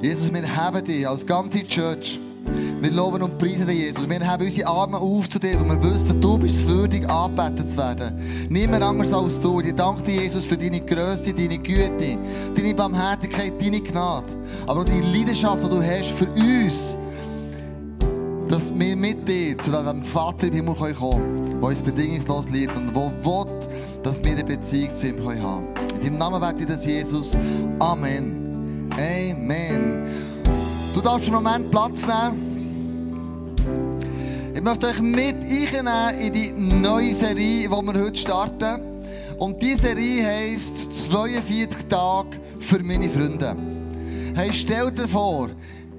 Jesus, wir haben dich als ganze Church. Wir loben und preisen dich, Jesus. Wir haben unsere Arme auf zu dir und wir wissen, du bist würdig, angebetet zu werden. Niemand anders als du. Ich danke dir, Jesus, für deine Größe, deine Güte, deine Barmherzigkeit, deine Gnade. Aber auch die Leidenschaft, die du hast für uns. Dass wir mit dir zu diesem Vater im Himmel kommen können, der uns bedingungslos liebt und der will, dass wir eine Beziehung zu ihm haben. In deinem Namen bete ich das, Jesus. Amen. Amen. Du darfst einen Moment Platz nehmen. Ich möchte euch mit in die neue Serie, die wir heute starten. Und diese Serie heisst 42 Tage für meine Freunde. Hey, stell dir vor,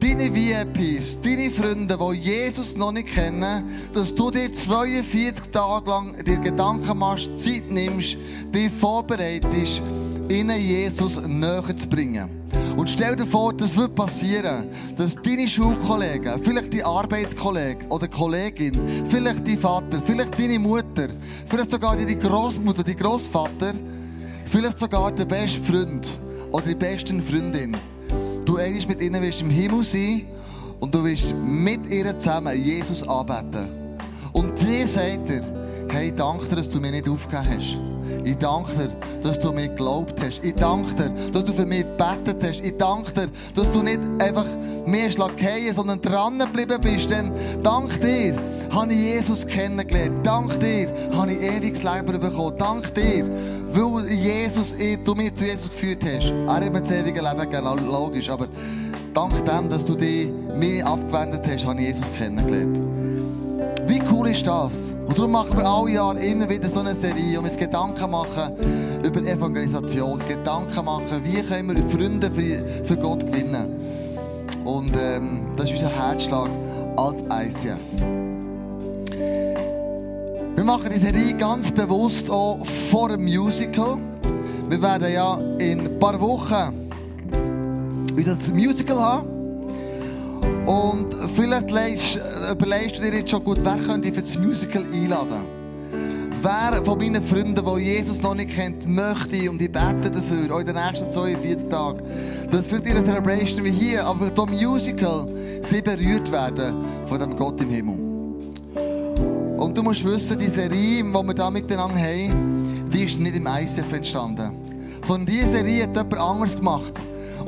deine VIPs, deine Freunde, die Jesus noch nicht kennen, dass du dir 42 Tage lang dir Gedanken machst, Zeit nimmst, dich vorbereitest, ihnen Jesus näher zu bringen. Und stell dir vor, das wird passieren, dass deine Schulkollegen, vielleicht die Arbeitskollege oder Kollegin, vielleicht dein Vater, vielleicht deine Mutter, vielleicht sogar deine Großmutter, dein Großvater, vielleicht sogar der beste Freund oder die beste Freundin, du einst mit ihnen wirst im Himmel sein und du wirst mit ihr zusammen Jesus anbeten. Und die sagt dir, hey, danke dir, dass du mir nicht aufgegeben hast. Ich danke dir, dass du mir geglaubt hast. Ich danke dir, dass du für mich gebetet hast. Ich danke dir, dass du nicht einfach mehr schlagen, sondern dran geblieben bist. Denn dank dir habe ich Jesus kennengelernt. Dank dir habe ich ewiges Leben bekommen. Dank dir, weil Jesus, du mich zu Jesus geführt hast. Er hat mir das ewige Leben gegeben, logisch. Aber dank dem, dass du dich mir abgewendet hast, habe ich Jesus kennengelernt. Ist das? Und darum machen wir alle Jahre immer wieder so eine Serie, um uns Gedanken machen über Evangelisation, Gedanken machen, wie können wir Freunde für, für Gott gewinnen. Und ähm, das ist unser Herzschlag als ICF. Wir machen die Serie ganz bewusst auch vor dem Musical. Wir werden ja in ein paar Wochen unser Musical haben. Und vielleicht überlegst du dir jetzt schon gut, wer könnte ich für das Musical einladen? Wer von meinen Freunden, die Jesus noch nicht kennt, möchte und ich bete dafür, auch in den nächsten 42 Tagen, dass vielleicht ihre Celebration wie hier, aber das Musical, sie berührt werden von dem Gott im Himmel. Und du musst wissen, die Serie, die wir da miteinander haben, die ist nicht im ICF entstanden. Sondern diese Serie hat jemand anderes gemacht.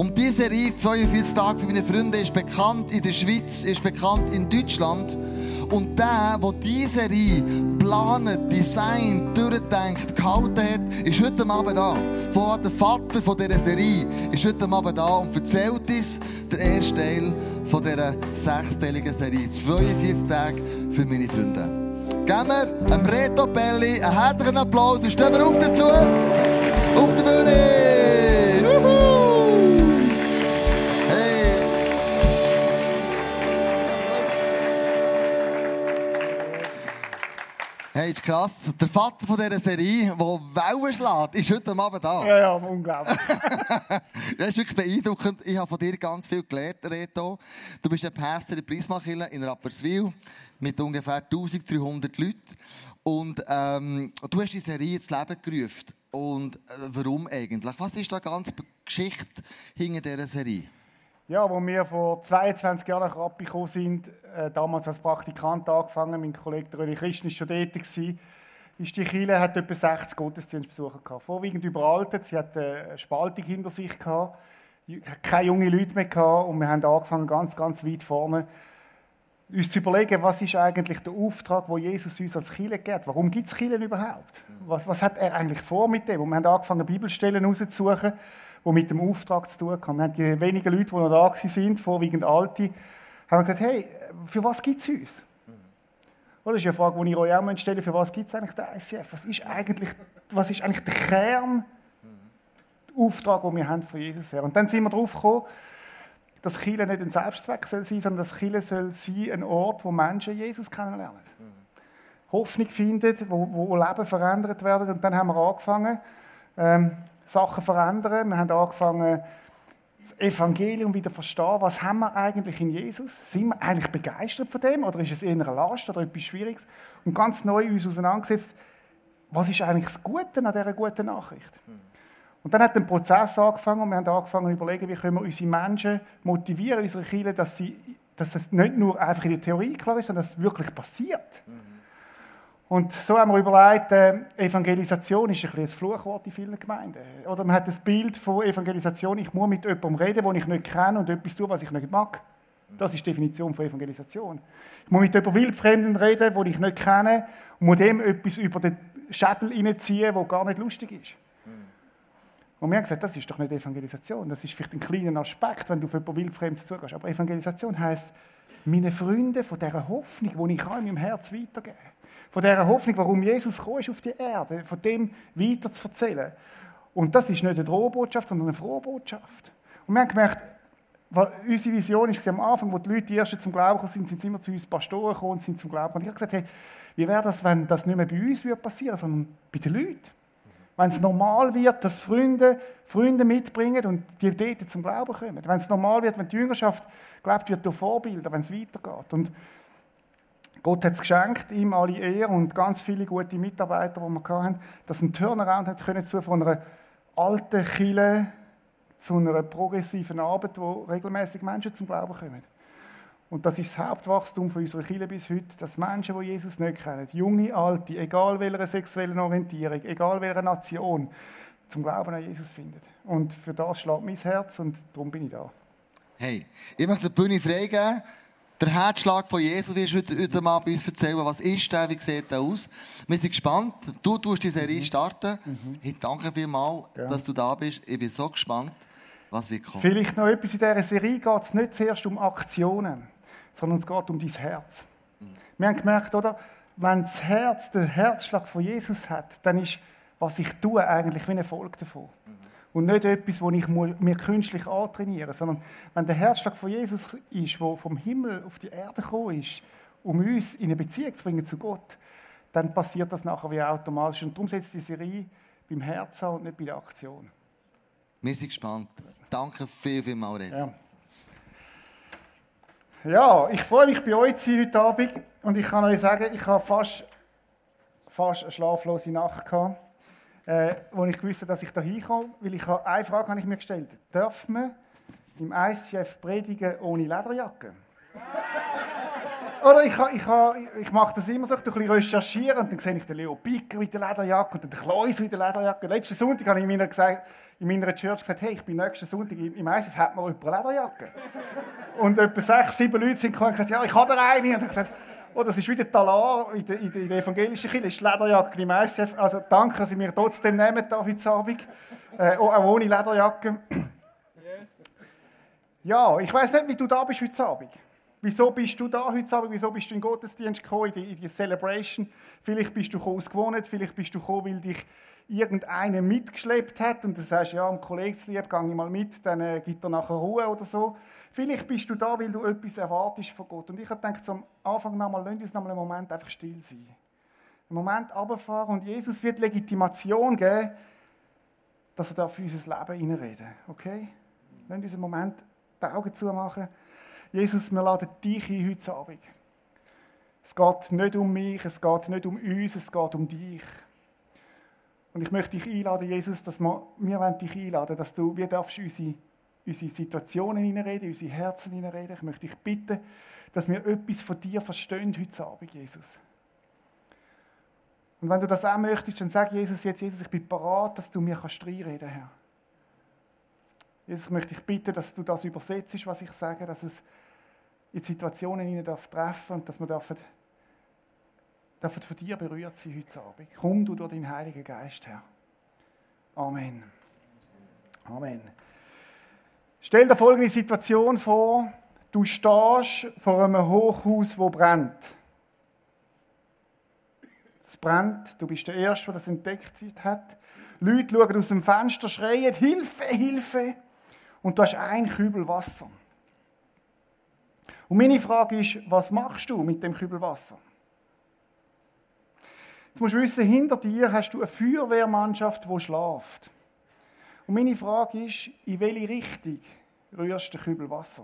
Und diese Serie, 42 Tage für meine Freunde, ist bekannt in der Schweiz, ist bekannt in Deutschland. Und der, der diese Serie planet, designt, durchdenkt, gehalten hat, ist heute Abend da. So hat der Vater von dieser Serie ist heute Abend da und erzählt uns den ersten Teil von dieser sechsteiligen Serie. 42 Tage für meine Freunde. Geben wir dem Reto Belli einen herzlichen Applaus und stehen wir auf dazu. Auf der Bühne! Hey, ist krass. Der Vater von dieser Serie, der Wellen schlägt, ist heute Abend da. Ja, ja, unglaublich. das ist wirklich beeindruckend. Ich habe von dir ganz viel gelernt, Reto. Du bist ein Pastor in Prismachille in Rapperswil mit ungefähr 1300 Leuten. Und ähm, du hast die Serie ins Leben gerufen. Und äh, warum eigentlich? Was ist da ganz Geschichte hinter dieser Serie? Ja, wo wir vor 22 Jahren nach Rappi gekommen sind, äh, damals als Praktikant angefangen, mein Kollege Röli Christen war schon dort, gewesen, ist die Kirche hat etwa 60 Gottesdienstbesucher gehabt. Vorwiegend überaltet, sie hat äh, eine Spaltung hinter sich gehabt, keine jungen Leute mehr gehabt und wir haben angefangen ganz, ganz weit vorne uns zu überlegen, was ist eigentlich der Auftrag, wo Jesus uns als Kirche gibt. Warum gibt es Kirchen überhaupt? Was, was hat er eigentlich vor mit dem? Und wir haben angefangen, Bibelstellen rauszusuchen die mit dem Auftrag zu tun haben. Wir haben die wenigen Leute, die noch da sind, vorwiegend Alte, haben gesagt, hey, für was gibt es uns? Das ist eine Frage, die ich euch auch stellen Für was gibt es eigentlich den ICF? Was ist eigentlich, was ist eigentlich der Kern, der Auftrag, den wir haben von Jesus her? Und dann sind wir darauf gekommen, dass Chile nicht ein Selbstzweck soll sein, sondern dass Chile soll sein ein Ort, wo Menschen Jesus kennenlernen. Hoffnung finden, wo, wo Leben verändert werden. Und dann haben wir angefangen, ähm, Sachen verändern. Wir haben angefangen, das Evangelium wieder zu verstehen. Was haben wir eigentlich in Jesus? Sind wir eigentlich begeistert von dem? Oder ist es eher eine Last oder etwas Schwieriges? Und ganz neu uns auseinandergesetzt, was ist eigentlich das Gute an dieser guten Nachricht? Und dann hat ein Prozess angefangen und wir haben angefangen zu überlegen, wie können wir unsere Menschen motivieren, unsere Kinder, dass, sie, dass es nicht nur einfach in der Theorie klar ist, sondern dass es wirklich passiert. Mhm. Und so haben wir überlegt, äh, Evangelisation ist ein, ein Fluchwort in vielen Gemeinden. Oder man hat das Bild von Evangelisation, ich muss mit jemandem reden, den ich nicht kenne und etwas tun, was ich nicht mag. Das ist die Definition von Evangelisation. Ich muss mit jemandem Wildfremden reden, den ich nicht kenne und muss dem etwas über den Schädel reinziehen, der gar nicht lustig ist. Und wir haben gesagt, das ist doch nicht Evangelisation. Das ist vielleicht ein kleiner Aspekt, wenn du auf jemanden Wildfremdes zugehst. Aber Evangelisation heisst, meine Freunde von dieser Hoffnung, die ich in meinem Herz weitergeben kann, von dieser Hoffnung, warum Jesus gekommen ist auf die Erde, von dem weiter zu erzählen. Und das ist nicht eine Drohbotschaft, sondern eine Frohbotschaft. Und wir haben gemerkt, unsere Vision war am Anfang, wo die Leute die Ersten zum Glauben gekommen sind, sind sie immer zu uns Pastoren gekommen und sind zum Glauben. Und ich habe gesagt, hey, wie wäre das, wenn das nicht mehr bei uns passieren würde, sondern bei den Leuten? Wenn es normal wird, dass Freunde Freunde mitbringen und die dort zum Glauben kommen. Wenn es normal wird, wenn die Jüngerschaft glaubt, wird durch Vorbilder, wenn es weitergeht. Und Gott hat es geschenkt, ihm alle Ehre und ganz viele gute Mitarbeiter, die wir hatten, dass ein Turnaround hat können zu von einer alten Kille zu einer progressiven Arbeit, wo regelmäßig Menschen zum Glauben kommen. Und das ist das Hauptwachstum von unserer Kirche bis heute, dass Menschen, die Jesus nicht kennen, junge, alte, egal welcher sexuellen Orientierung, egal welcher Nation, zum Glauben an Jesus finden. Und für das schlägt mein Herz und darum bin ich da. Hey, ich möchte die Bühne freigeben. Der Herzschlag von Jesus wirst du heute, heute mal bei uns erzählen. Was ist der? Wie sieht der aus? Wir sind gespannt. Du tust die Serie mhm. starten. Mhm. Ich danke vielmals, ja. dass du da bist. Ich bin so gespannt, was wird kommen. Vielleicht noch etwas in dieser Serie geht es nicht zuerst um Aktionen sondern es geht um dein Herz. Wir haben gemerkt, oder? Wenn das Herz den Herzschlag von Jesus hat, dann ist, was ich tue, eigentlich wie ein Erfolg davon. Und nicht etwas, wo ich mir künstlich antrainiere, sondern wenn der Herzschlag von Jesus ist, wo vom Himmel auf die Erde gekommen ist, um uns in eine Beziehung zu bringen zu Gott, dann passiert das nachher wie automatisch. Und darum setzt die Serie beim Herzen und nicht bei der Aktion. Wir sind gespannt. Danke viel, viel mal, Ja. Ja, ich freue mich bei euch zu sein heute Abend und ich kann euch sagen, ich habe fast, fast eine schlaflose Nacht gehabt, äh, wo ich wusste, dass ich da hinkomme, weil ich habe, eine Frage habe ich mir gestellt. Darf man im ICF predigen ohne Lederjacke? Oder ich, ich, ich mache das immer so, ich ein bisschen recherchieren und dann sehe ich den Leo Picker mit der Lederjacke und den Kleus mit der Lederjacke. Letzten Sonntag habe ich in meiner, in meiner Church gesagt, hey, ich bin nächsten Sonntag im ISF, hat man jemand eine Lederjacke? und etwa sechs, sieben Leute sind gekommen und gesagt, ja, ich habe da eine. Und ich habe gesagt, oh, das ist wieder Talar in der, in der evangelischen Kirche, ist die Lederjacke im ISF. Also danke, dass Sie mir trotzdem nehmen da heute Abend, äh, auch ohne Lederjacke. Ja, ich weiß nicht, wie du da bist heute Abend. Wieso bist du da heute Abend? Wieso bist du in den Gottesdienst gekommen, in die, in die Celebration? Vielleicht bist du ausgewohnt, vielleicht bist du gekommen, weil dich irgendeiner mitgeschleppt hat und du sagst, ja, am Kollegslieb gehe ich mal mit, dann äh, gibt er nachher Ruhe oder so. Vielleicht bist du da, weil du etwas erwartest von Gott. Und ich habe gedacht, am Anfang nochmal, lass uns nochmal einen Moment einfach still sein. Einen Moment runterfahren und Jesus wird Legitimation geben, dass er da für unser Leben hineinreden Okay? Lass uns einen Moment die Augen zumachen. Jesus, wir laden dich ein heute Abend. Es geht nicht um mich, es geht nicht um uns, es geht um dich. Und ich möchte dich einladen, Jesus, dass wir, wir dich einladen, dass du, wir darfst unsere, unsere Situationen hineinreden, unsere Herzen hineinreden. Ich möchte dich bitten, dass wir etwas von dir verstehen heute Abend, Jesus. Und wenn du das auch möchtest, dann sag Jesus jetzt, Jesus, ich bin parat, dass du mir kannst reinreden, Herr. Jesus, ich möchte dich bitten, dass du das übersetzt, was ich sage, dass es in Situationen hinein darf treffen und dass wir dürfen, dürfen von dir berührt sein heute Abend. Komm du durch deinen Heiligen Geist, Herr. Amen. Amen. Stell dir folgende Situation vor. Du stehst vor einem Hochhaus, wo brennt. Es brennt, du bist der Erste, der das entdeckt hat. Leute schauen aus dem Fenster, schreien, Hilfe, Hilfe. Und du hast ein Kübel Wasser. Und meine Frage ist, was machst du mit dem Kübel Wasser? Jetzt musst du wissen, hinter dir hast du eine Feuerwehrmannschaft, die schlaft. Und meine Frage ist, in welche Richtung rührst du den Kübel Wasser?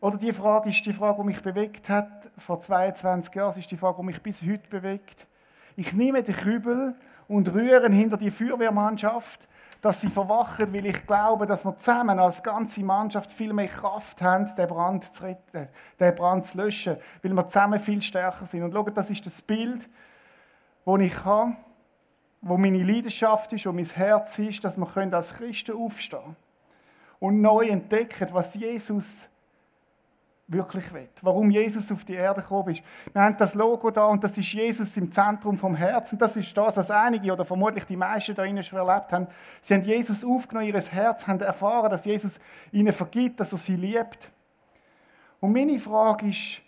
Oder die Frage ist die Frage, die mich bewegt hat vor 22 Jahren, das ist die Frage, die mich bis heute bewegt. Ich nehme den Kübel und rühren hinter die Feuerwehrmannschaft, dass sie verwachen, weil ich glaube, dass wir zusammen als ganze Mannschaft viel mehr Kraft haben, den Brand zu retten, den Brand zu löschen, weil wir zusammen viel stärker sind. Und schaut, das ist das Bild, das ich habe, wo meine Leidenschaft ist, wo mein Herz ist, dass wir als Christen aufstehen können und neu entdecken, was Jesus wirklich will. Warum Jesus auf die Erde gekommen ist. Wir haben das Logo da und das ist Jesus im Zentrum vom Herzen. Das ist das, was einige oder vermutlich die meisten da innen schon erlebt haben. Sie haben Jesus aufgenommen, ihr Herz, haben erfahren, dass Jesus ihnen vergibt, dass er sie liebt. Und meine Frage ist,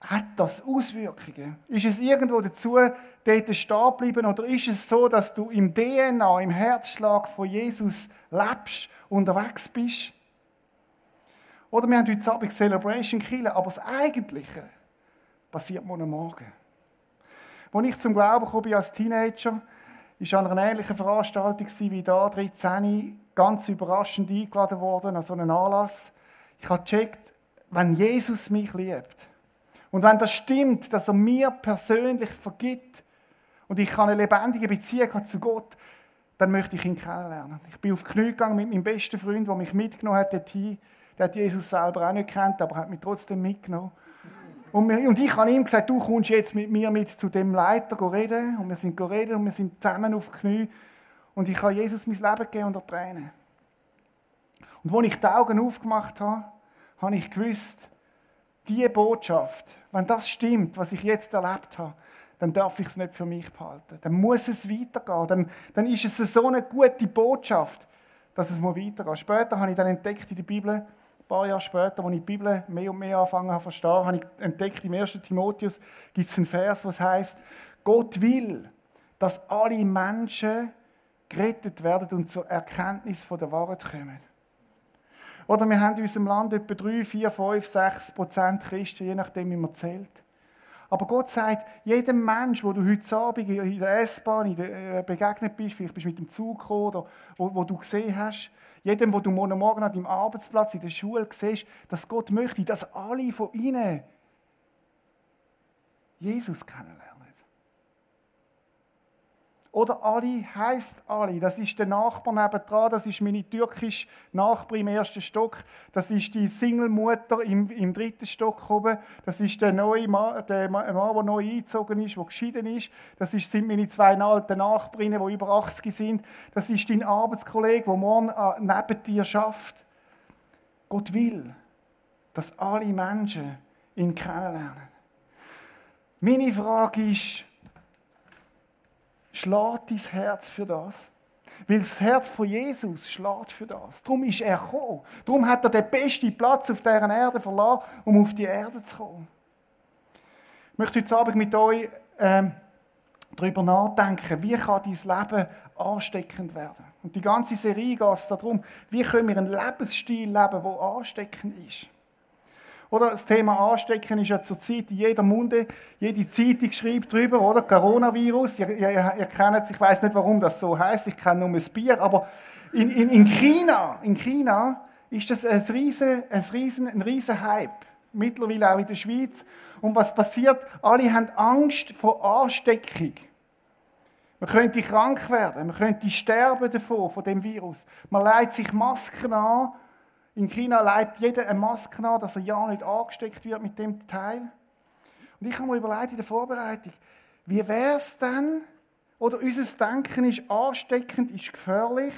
hat das Auswirkungen? Ist es irgendwo dazu, dort stehen bleiben oder ist es so, dass du im DNA, im Herzschlag von Jesus lebst, unterwegs bist? Oder wir haben heute Abend Celebration Kille, aber das Eigentliche passiert morgen Morgen. Als ich zum Glauben kam als Teenager, war an einer ähnlichen Veranstaltung wie da, 13, ganz überraschend eingeladen worden an so einen Anlass. Ich habe gecheckt, wenn Jesus mich liebt und wenn das stimmt, dass er mir persönlich vergibt und ich eine lebendige Beziehung zu Gott, dann möchte ich ihn kennenlernen. Ich bin auf die Knie gegangen mit meinem besten Freund, der mich mitgenommen hat dorthin. Der hat Jesus selber auch nicht kennt, aber hat mich trotzdem mitgenommen. Und, ich habe ihm gesagt, du kommst jetzt mit mir mit zu dem Leiter reden. Und wir sind reden und wir sind zusammen auf die Knie. Und ich habe Jesus mein Leben gegeben unter Tränen. Und als ich die Augen aufgemacht habe, habe ich gewusst, diese Botschaft, wenn das stimmt, was ich jetzt erlebt habe, dann darf ich es nicht für mich behalten. Dann muss es weitergehen. Dann, dann ist es so eine gute Botschaft, dass es weitergeht. Später habe ich dann entdeckt in der Bibel, paar Jahre später, als ich die Bibel mehr und mehr angefangen habe zu verstehen, habe ich entdeckt, im 1. Timotheus gibt es einen Vers, was heißt: Gott will, dass alle Menschen gerettet werden und zur Erkenntnis von der Wahrheit kommen. Oder wir haben in unserem Land etwa 3, 4, 5, 6 Prozent Christen, je nachdem, wie man zählt. Aber Gott sagt, jedem Mensch, wo du heute Abend in der S-Bahn äh, begegnet bist, vielleicht bist du mit dem Zug gekommen oder wo, wo du gesehen hast, jedem, wo du morgen an deinem Arbeitsplatz, in der Schule siehst, dass Gott möchte, dass alle von ihnen Jesus kennenlernen. Oder Ali heißt Ali. Das ist der Nachbar nebenan. Das ist meine türkische Nachbarin im ersten Stock. Das ist die Single-Mutter im, im, dritten Stock oben. Das ist der neue Mann, der Mann, der neu eingezogen ist, der geschieden ist. Das sind meine zwei alten Nachbarinnen, die über 80 sind. Das ist dein Arbeitskollege, der morgen äh, neben dir schafft. Gott will, dass alle Menschen ihn kennenlernen. Meine Frage ist, schlägt dein Herz für das? Weil das Herz von Jesus schlägt für das. Darum ist er gekommen. Darum hat er den besten Platz auf dieser Erde verlassen, um auf die Erde zu kommen. Ich möchte heute Abend mit euch ähm, darüber nachdenken, wie kann dein Leben ansteckend werden. Und die ganze Serie geht es darum, wie können wir einen Lebensstil leben, der ansteckend ist. Oder das Thema Anstecken ist ja zurzeit in jeder Munde, jede Zeitung schreibt drüber, oder? Coronavirus, ihr, ihr, ihr kennt es, ich weiß nicht, warum das so heißt, ich kenne nur das Bier, aber in, in, in China, in China ist das ein riesen, ein riesen, ein riesen Hype. Mittlerweile auch in der Schweiz. Und was passiert? Alle haben Angst vor Ansteckung. Man könnte krank werden, man könnte sterben davon, von dem Virus. Man leitet sich Masken an in China leitet jeder eine Maske an, dass er ja nicht angesteckt wird mit dem Teil. Und ich habe mir überlegt in der Vorbereitung, wie wäre es denn, oder unser Denken ist ansteckend, ist gefährlich,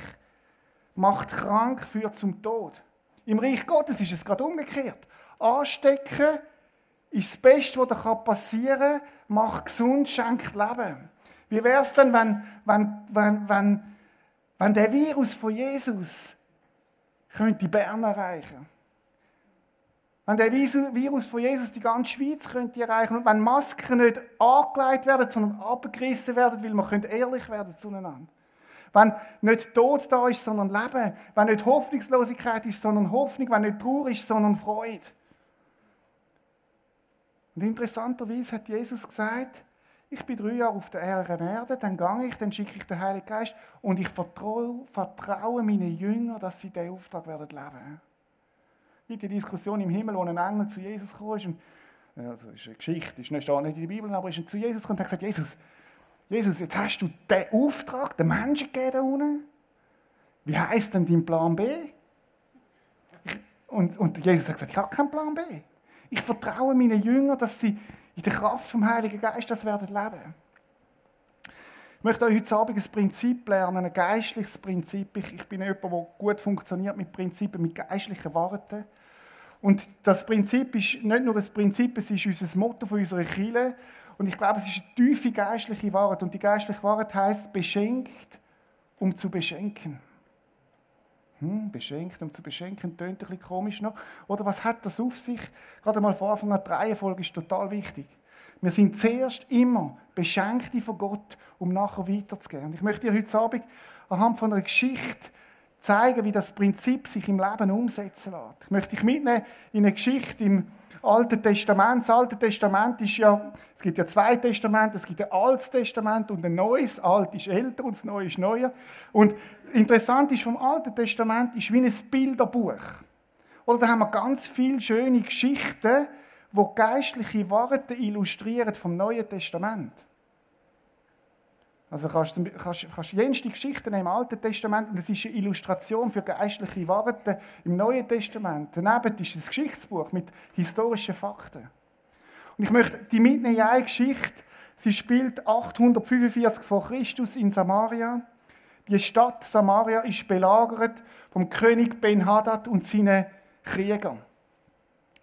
macht krank, führt zum Tod. Im Reich Gottes ist es gerade umgekehrt. Anstecken ist das Beste, was da passieren kann, macht gesund, schenkt Leben. Wie wäre es denn, wenn, wenn, wenn, wenn, wenn der Virus von Jesus könnte Bern erreichen. Wenn der Virus von Jesus die ganze Schweiz könnte erreichen und wenn Masken nicht angelegt werden, sondern abgerissen werden, weil wir ehrlich werden zueinander. Wenn nicht Tod da ist, sondern Leben. Wenn nicht Hoffnungslosigkeit ist, sondern Hoffnung. Wenn nicht Trauer ist, sondern Freude. Und interessanterweise hat Jesus gesagt, ich bin drei Jahre auf der Erde, dann gehe ich, dann schicke ich den Heiligen Geist und ich vertraue, vertraue meinen Jüngern, dass sie diesen Auftrag werden leben. Wie die Diskussion im Himmel, wo ein Engel zu Jesus kam, und, also ist eine Geschichte, ist nicht, nicht in der Bibel, aber ist zu Jesus gekommen und hat gesagt, Jesus, Jesus, jetzt hast du den Auftrag den Menschen gegeben unten. Wie heisst denn dein Plan B? Und, und Jesus hat gesagt, ich habe keinen Plan B. Ich vertraue meinen Jüngern, dass sie in der Kraft vom Heiligen Geist das werden leben. Ich möchte euch heute Abend ein Prinzip lernen, ein geistliches Prinzip. Ich, ich bin jemand, der gut funktioniert mit Prinzipien, mit geistlichen Worten. Und das Prinzip ist nicht nur ein Prinzip, es ist unser Motto von unserer Kirche. Und ich glaube, es ist eine tiefe geistliche Wahrheit. Und die geistliche Wahrheit heißt beschenkt, um zu beschenken. Hm, beschenkt, um zu beschenken, tönt ein bisschen komisch noch. Oder was hat das auf sich? Gerade mal vor Anfang an, die Reihenfolge ist total wichtig. Wir sind zuerst immer Beschenkte von Gott, um nachher weiterzugehen. Und ich möchte dir heute Abend anhand von einer Geschichte zeigen, wie das Prinzip sich im Leben umsetzen lässt. Ich möchte dich mitnehmen in eine Geschichte im Alten Testament. Das Alte Testament ist ja, es gibt ja zwei Testamente, es gibt ein Altes Testament und ein Neues. Alte ist älter und das Neue ist neuer. Und interessant ist vom Alten Testament ist wie ein Bilderbuch. Oder da haben wir ganz viele schöne Geschichten, wo geistliche Worte illustrieren vom Neuen Testament. Also kannst du kannst, kannst jenste Geschichten im Alten Testament und es ist eine Illustration für geistliche Worte im Neuen Testament. Daneben ist ein Geschichtsbuch mit historischen Fakten. Und ich möchte die mitnehmen in eine Geschichte. Sie spielt 845 vor Christus in Samaria. Die Stadt Samaria ist belagert vom König Ben-Hadad und seinen Kriegern.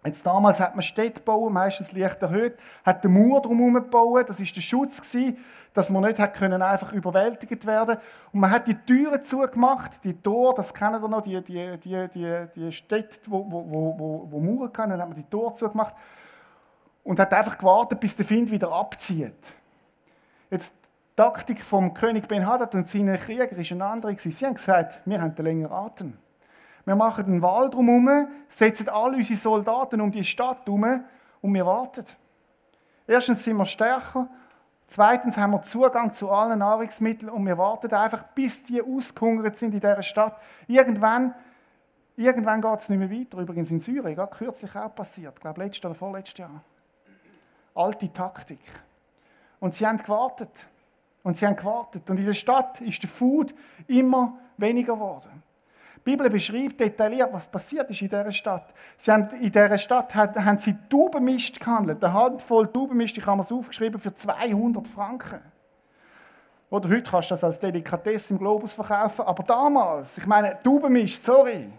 Jetzt damals hat man Städte gebaut, meistens leicht erhöht, hat den Mauer drumherum gebaut, das ist der Schutz gewesen, dass man nicht hat können einfach überwältigt werden und man hat die Türen zugemacht, die Tore, das kennen wir noch, die, die, die, die, die Städte, wo, wo, wo, wo Mauern können, dann hat man die Tore zugemacht und hat einfach gewartet, bis der Find wieder abzieht. Jetzt die Taktik vom König Ben Hadad und seinen Krieger ist eine andere Sie haben gesagt, wir haben den längeren Atem. Wir machen den Wald drumherum, setzen alle unsere Soldaten um die Stadt herum und wir warten. Erstens sind wir stärker, zweitens haben wir Zugang zu allen Nahrungsmitteln und wir warten einfach, bis die ausgehungert sind in dieser Stadt. Irgendwann, irgendwann geht es nicht mehr weiter. Übrigens in Syrien, gerade kürzlich auch passiert, ich glaube letztes oder vorletztes Jahr. Alte Taktik. Und sie haben gewartet. Und sie haben gewartet. Und in der Stadt ist der Food immer weniger geworden. Die Bibel beschreibt detailliert, was passiert ist in dieser Stadt. Sie haben, in dieser Stadt haben sie Taubenmist gehandelt. Eine Handvoll Taubenmist, ich habe es aufgeschrieben, für 200 Franken. Oder heute kannst du das als Delikatesse im Globus verkaufen, aber damals, ich meine, Taubenmist, sorry.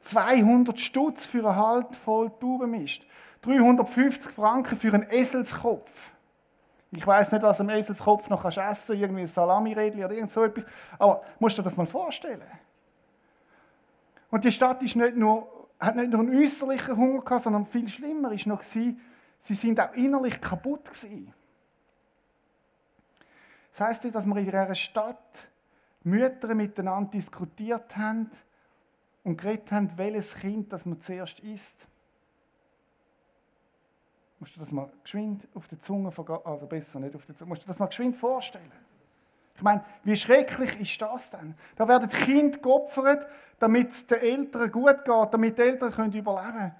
200 Stutz für eine Handvoll Taubenmist. 350 Franken für einen Eselskopf. Ich weiß nicht, was am Eselskopf noch essen kannst, irgendwie ein Salamirädchen oder irgend so etwas. Aber musst du dir das mal vorstellen? Und die Stadt ist nicht nur, hat nicht nur einen äußerlichen Hunger gehabt, sondern viel schlimmer ist noch sie sind auch innerlich kaputt gewesen. Das heisst, dass wir in dieser Stadt Mütter miteinander diskutiert haben und geredet haben, welches Kind das man zuerst isst. Musst du das mal geschwind auf der Zunge also besser nicht auf der Zunge, musst du das mal geschwind vorstellen. Ich meine, wie schrecklich ist das denn? Da werden Kinder geopfert, damit es den Eltern gut geht, damit die Eltern können überleben können.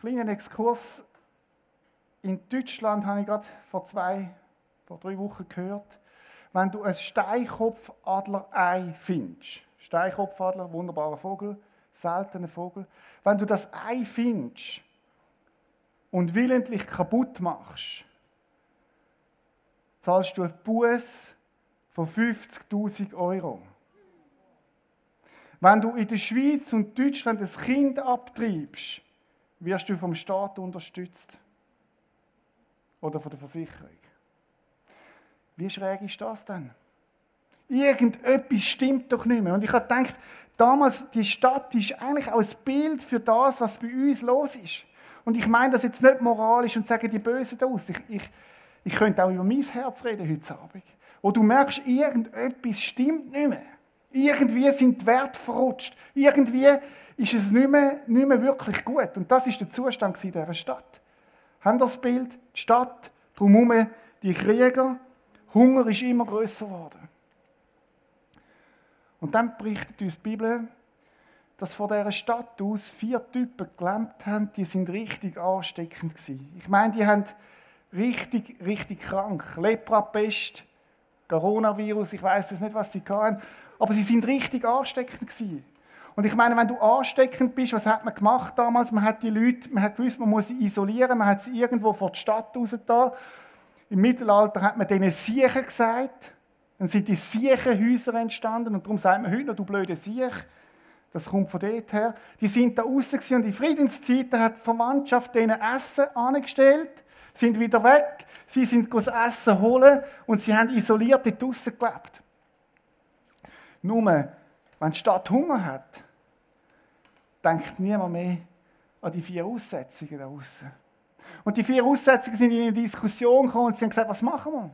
Kleiner Exkurs. In Deutschland habe ich gerade vor zwei, vor drei Wochen gehört, wenn du ein Steinkopfadler-Ei findest, Steinkopfadler, wunderbarer Vogel, seltener Vogel, wenn du das Ei findest und willentlich kaputt machst, zahlst du einen Buß von 50.000 Euro. Wenn du in der Schweiz und Deutschland ein Kind abtreibst, wirst du vom Staat unterstützt. Oder von der Versicherung. Wie schräg ist das denn? Irgendetwas stimmt doch nicht mehr. Und ich habe gedacht, damals, die Stadt ist eigentlich auch ein Bild für das, was bei uns los ist. Und ich meine das jetzt nicht moralisch und sage die Bösen aus. Ich, ich, ich könnte auch über mein Herz reden heute Abend wo du merkst, irgendetwas stimmt nicht mehr. Irgendwie sind die Werte verrutscht. Irgendwie ist es nicht mehr, nicht mehr wirklich gut. Und das ist der Zustand dieser Stadt. Haben das Bild? Die Stadt, drumherum die Krieger. Hunger ist immer größer geworden. Und dann berichtet uns die Bibel, dass von dieser Stadt aus vier Typen gelebt haben, die sind richtig ansteckend gewesen. Ich meine, die haben richtig, richtig krank. Lepra-Pest, Coronavirus, ich weiß nicht, was sie hatten, aber sie sind richtig ansteckend gewesen. Und ich meine, wenn du ansteckend bist, was hat man gemacht damals? Man hat die Leute, man hat gewusst, man muss sie isolieren, man hat sie irgendwo vor die Stadt raus da. Im Mittelalter hat man denen Siechen gesagt. Dann sind die Siechenhäuser entstanden und darum sagt man heute noch, du blöde Siech. Das kommt von dort her. Die sind da draußen und in Friedenszeiten hat die Verwandtschaft denen Essen angestellt, sind wieder weg, sie sind das Essen holen und sie haben isoliert dort draußen gelebt. Nur, wenn die Stadt Hunger hat, denkt niemand mehr an die vier Aussetzungen da draußen. Und die vier Aussetzungen sind in eine Diskussion gekommen und sie haben gesagt, was machen wir?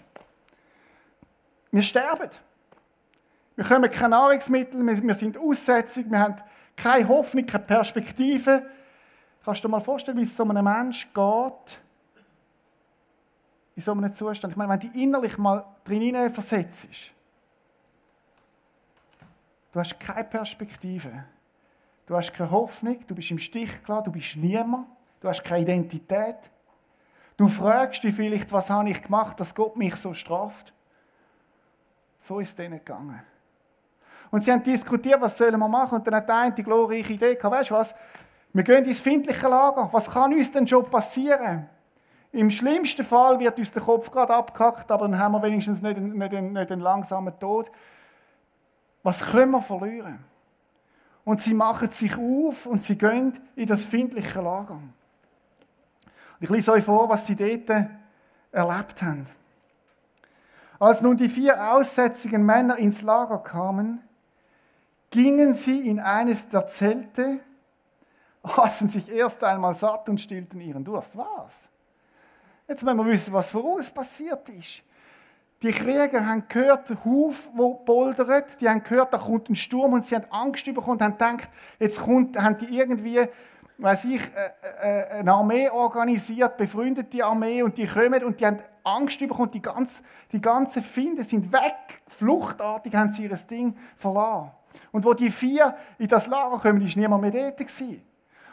Wir sterben. Wir kommen keine Nahrungsmittel, wir sind Aussetzung, wir haben keine Hoffnung, keine Perspektive. Kannst du dir mal vorstellen, wie es so einem Mensch geht, in so einem Zustand? Ich meine, wenn du innerlich mal drin versetzt du hast keine Perspektive. Du hast keine Hoffnung, du bist im Stich gelassen, du bist niemand, du hast keine Identität. Du fragst dich vielleicht, was habe ich gemacht, dass Gott mich so straft. So ist es denen gegangen. Und sie haben diskutiert, was sollen wir machen. Und dann hat der eine die glorreiche Idee gehabt, weißt du was? Wir gehen ins findliche Lager. Was kann uns denn schon passieren? Im schlimmsten Fall wird uns der Kopf gerade abgehackt, aber dann haben wir wenigstens nicht einen, nicht einen, nicht einen langsamen Tod. Was können wir verlieren? Und sie machen sich auf und sie gehen in das findliche Lager. Ich lese euch vor, was sie dort erlebt haben. Als nun die vier aussätzigen Männer ins Lager kamen, gingen sie in eines der Zelte, aßen sich erst einmal satt und stillten ihren Durst. Was? Jetzt wollen wir wissen, was voraus passiert ist. Die Krieger haben gehört, der Huf, wo poldert, die haben gehört, da kommt ein Sturm und sie haben Angst bekommen und haben gedacht, jetzt kommt, haben die irgendwie, weiß ich, äh, äh, eine Armee organisiert, befreundete Armee und die kommen und die haben Angst bekommen, die, ganz, die ganzen Finde sind weg, fluchtartig haben sie ihr Ding verloren. Und wo die vier in das Lager kommen, ist niemand mehr dort.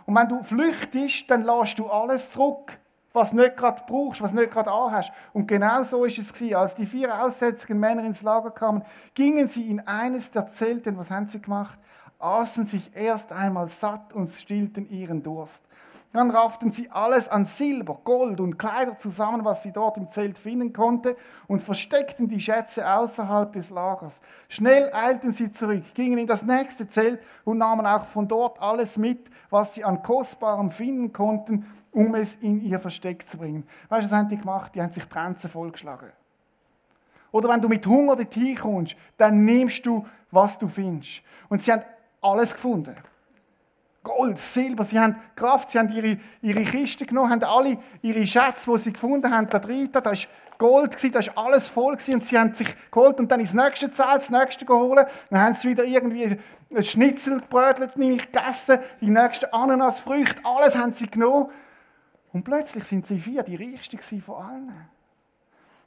Und wenn du flüchtest, dann lässt du alles zurück was nicht gerade brauchst, was nicht gerade anhast. Und genau so ist es gewesen. Als die vier aussätzigen Männer ins Lager kamen, gingen sie in eines der Zelte. Was haben sie gemacht? Aßen sich erst einmal satt und stillten ihren Durst. Dann rafften sie alles an Silber, Gold und Kleider zusammen, was sie dort im Zelt finden konnte, und versteckten die Schätze außerhalb des Lagers. Schnell eilten sie zurück, gingen in das nächste Zelt und nahmen auch von dort alles mit, was sie an Kostbarem finden konnten, um es in ihr Versteck zu bringen. Weißt du, was haben die gemacht? Die haben sich Trenzen vollgeschlagen. Oder wenn du mit Hunger dorthin kommst, dann nimmst du, was du findest. Und sie haben alles gefunden. Gold, Silber, sie haben Kraft, sie haben ihre, ihre Kiste genommen, haben alle ihre Schätze, die sie gefunden haben, da drin, da war Gold, da war alles voll und sie haben sich geholt und dann ins nächste Zelt, das nächste geholt, dann haben sie wieder irgendwie ein Schnitzel gebrötelt, nämlich gegessen, die nächsten Ananasfrüchte, alles haben sie genommen. Und plötzlich sind sie vier die reichsten von allen.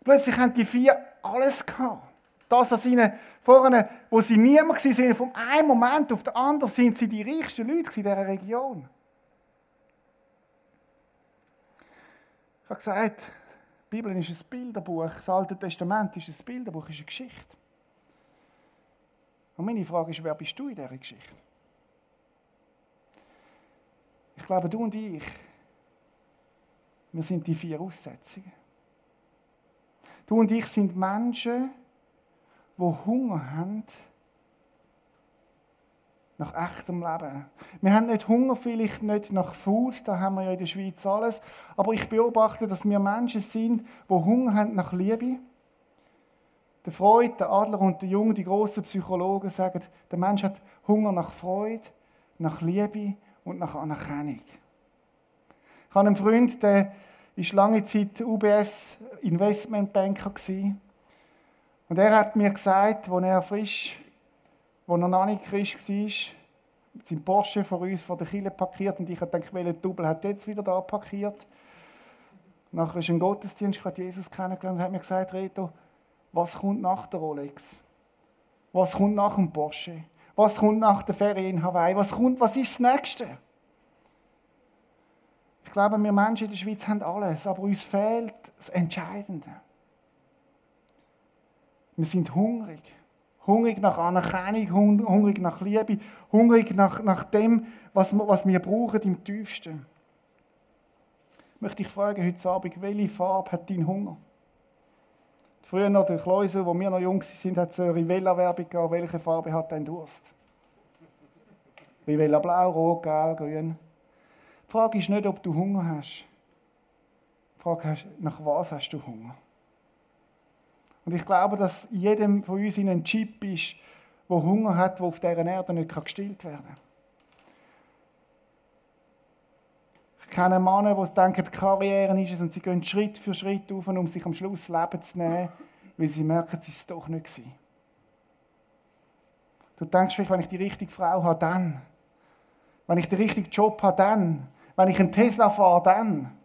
Plötzlich haben die vier alles gehabt. Das, was ihnen vorne, wo sie niemand waren, von einem Moment auf den anderen sind sie die reichsten Leute in dieser Region. Ich habe gesagt, die Bibel ist ein Bilderbuch, das Alte Testament ist ein Bilderbuch, ist eine Geschichte. Und meine Frage ist, wer bist du in dieser Geschichte? Ich glaube, du und ich, wir sind die vier Aussetzungen. Du und ich sind Menschen, die Hunger haben nach echtem Leben. Wir haben nicht Hunger, vielleicht nicht nach Food, da haben wir ja in der Schweiz alles, aber ich beobachte, dass wir Menschen sind, die Hunger haben nach Liebe. Der Freud, der Adler und der Jung, die großen Psychologen sagen, der Mensch hat Hunger nach Freude, nach Liebe und nach Anerkennung. Ich habe einen Freund, der war lange Zeit UBS Investmentbanker gewesen. Und er hat mir gesagt, als er frisch, als er noch nicht frisch war, sein Porsche vor uns vor der Kille parkiert und ich habe gedacht, welcher Double hat jetzt wieder da parkiert. Nachher ist ein Gottesdienst, ich habe Jesus kennengelernt und hat mir gesagt, Reto, was kommt nach der Rolex? Was kommt nach dem Porsche? Was kommt nach der Ferien in Hawaii? Was kommt, was ist das Nächste? Ich glaube, wir Menschen in der Schweiz haben alles, aber uns fehlt das Entscheidende. Wir sind hungrig. Hungrig nach Anerkennung, hungrig nach Liebe, hungrig nach, nach dem, was, was wir brauchen im Tiefsten. Ich möchte dich fragen heute Abend, welche Farbe hat dein Hunger? Früher noch der Kleusel, wo wir noch jung sind, hat es eine Rivella-Werbung gegeben. Welche Farbe hat dein Durst? Rivella blau, rot, gelb, grün. Die Frage ist nicht, ob du Hunger hast. Die Frage ist, nach was hast du Hunger? Und ich glaube, dass jedem von uns in ein Chip ist, der Hunger hat, der auf dieser Erde nicht gestillt werden kann. Ich kenne Männer, die denken, die Karriere ist es und sie gehen Schritt für Schritt auf, um sich am Schluss Leben zu nehmen, weil sie merken, es ist doch nicht gewesen. Du denkst vielleicht, wenn ich die richtige Frau habe, dann. Wenn ich den richtigen Job habe, dann. Wenn ich einen Tesla fahre, dann.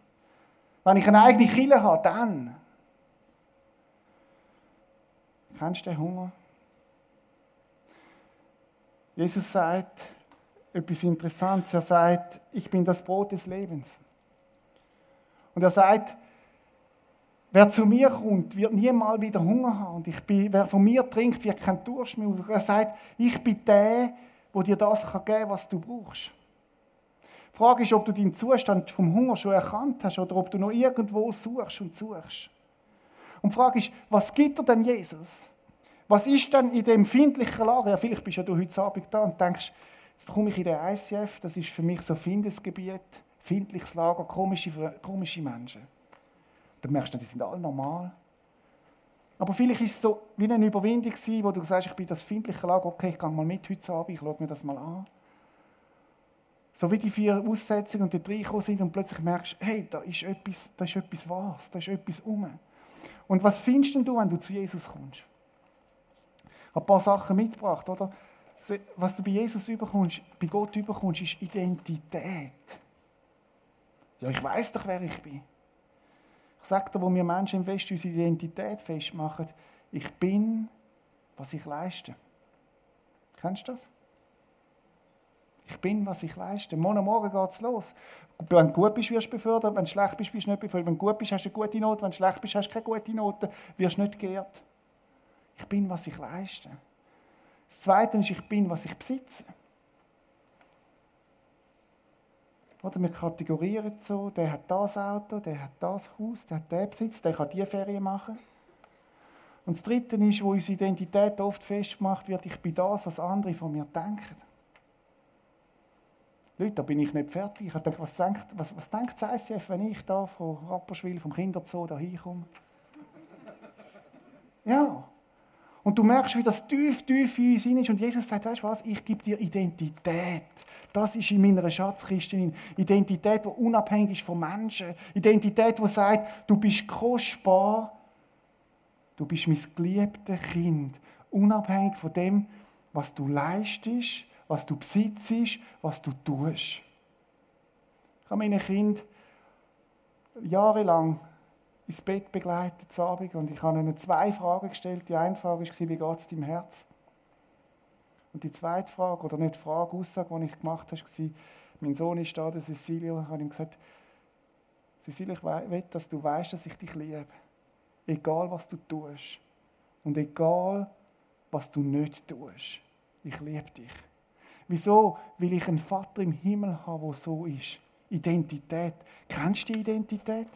Wenn ich eine eigene Kille habe, dann. Kennst du den Hunger? Jesus sagt etwas Interessantes. Er sagt, ich bin das Brot des Lebens. Und er sagt, wer zu mir kommt, wird niemals wieder Hunger haben. Und ich bin, wer von mir trinkt, wird kein Durst mehr. Er sagt, ich bin der, der dir das geben kann, was du brauchst. Die Frage ist, ob du deinen Zustand vom Hunger schon erkannt hast oder ob du noch irgendwo suchst und suchst. Und die Frage ist, was gibt dir denn Jesus? Was ist denn in dem empfindlichen Lager? Ja, vielleicht bist ja du heute Abend da und denkst, jetzt komme ich in den ICF, das ist für mich so Findesgebiet, findliches Lager, komische, komische Menschen. Dann merkst du, die sind alle normal. Aber vielleicht ist es so wie eine Überwindung gewesen, wo du sagst, ich bin das findliche Lager, okay, ich gehe mal mit heute Abend, ich schaue mir das mal an. So wie die vier Aussetzungen und die drei sind und plötzlich merkst, hey, da ist etwas, da ist etwas Wahres, da ist etwas um. Und was findest denn du, wenn du zu Jesus kommst? Ich habe ein paar Sachen mitgebracht, oder? Was du bei Jesus überkommst, bei Gott überkommst, ist Identität. Ja, ich weiß doch, wer ich bin. Ich sage dir, wo wir Menschen im Westen unsere Identität festmachen, ich bin, was ich leiste. Kennst du das? Ich bin, was ich leiste. Morgen Morgen geht es los. Wenn du gut bist, wirst du befördert. Wenn du schlecht bist, bist du nicht befördert. Wenn du gut bist, hast du eine gute Note. Wenn du schlecht bist, hast du keine gute Note. Wirst du nicht geehrt. Ich bin, was ich leiste. Das Zweite ist, ich bin, was ich besitze. Oder wir kategorieren so, der hat das Auto, der hat das Haus, der hat den Besitz, der kann diese Ferien machen. Und das Dritte ist, wo unsere Identität oft festgemacht wird, ich bin das, was andere von mir denken. Leute, da bin ich nicht fertig. Ich habe was denkt, was, was denkt das ICF, wenn ich da von Rapperswil, vom Kinderzoo, da hinkomme? Ja. Und du merkst, wie das tief, tief in uns ist. Und Jesus sagt, weißt du was, ich gebe dir Identität. Das ist in meiner Schatzkiste. Identität, die unabhängig ist von Menschen. Identität, die sagt, du bist kostbar. Du bist mein geliebtes Kind. Unabhängig von dem, was du leistest was du besitzt, was du tust. Ich habe meine Kinder jahrelang ins Bett begleitet Abend und ich habe ihnen zwei Fragen gestellt. Die eine Frage war, wie geht es deinem Herz? Und die zweite Frage, oder nicht Frage, Aussage, die ich gemacht habe, war, mein Sohn ist da, der Cecilia, ich habe ihm gesagt, Cecilia, ich will, dass du weißt, dass ich dich liebe. Egal, was du tust. Und egal, was du nicht tust. Ich liebe dich. Wieso? Weil ich einen Vater im Himmel habe, der so ist. Identität. Kennst du die Identität?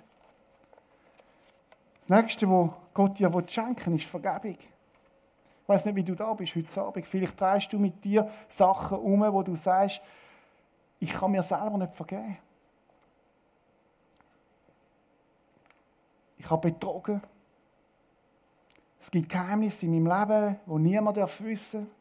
Das nächste, was Gott dir schenken will, ist Vergebung. Ich weiß nicht, wie du da bist heute Abend. Vielleicht drehst du mit dir Sachen um, wo du sagst, ich kann mir selber nicht vergeben. Ich habe betrogen. Es gibt Geheimnisse in meinem Leben, wo niemand wissen darf.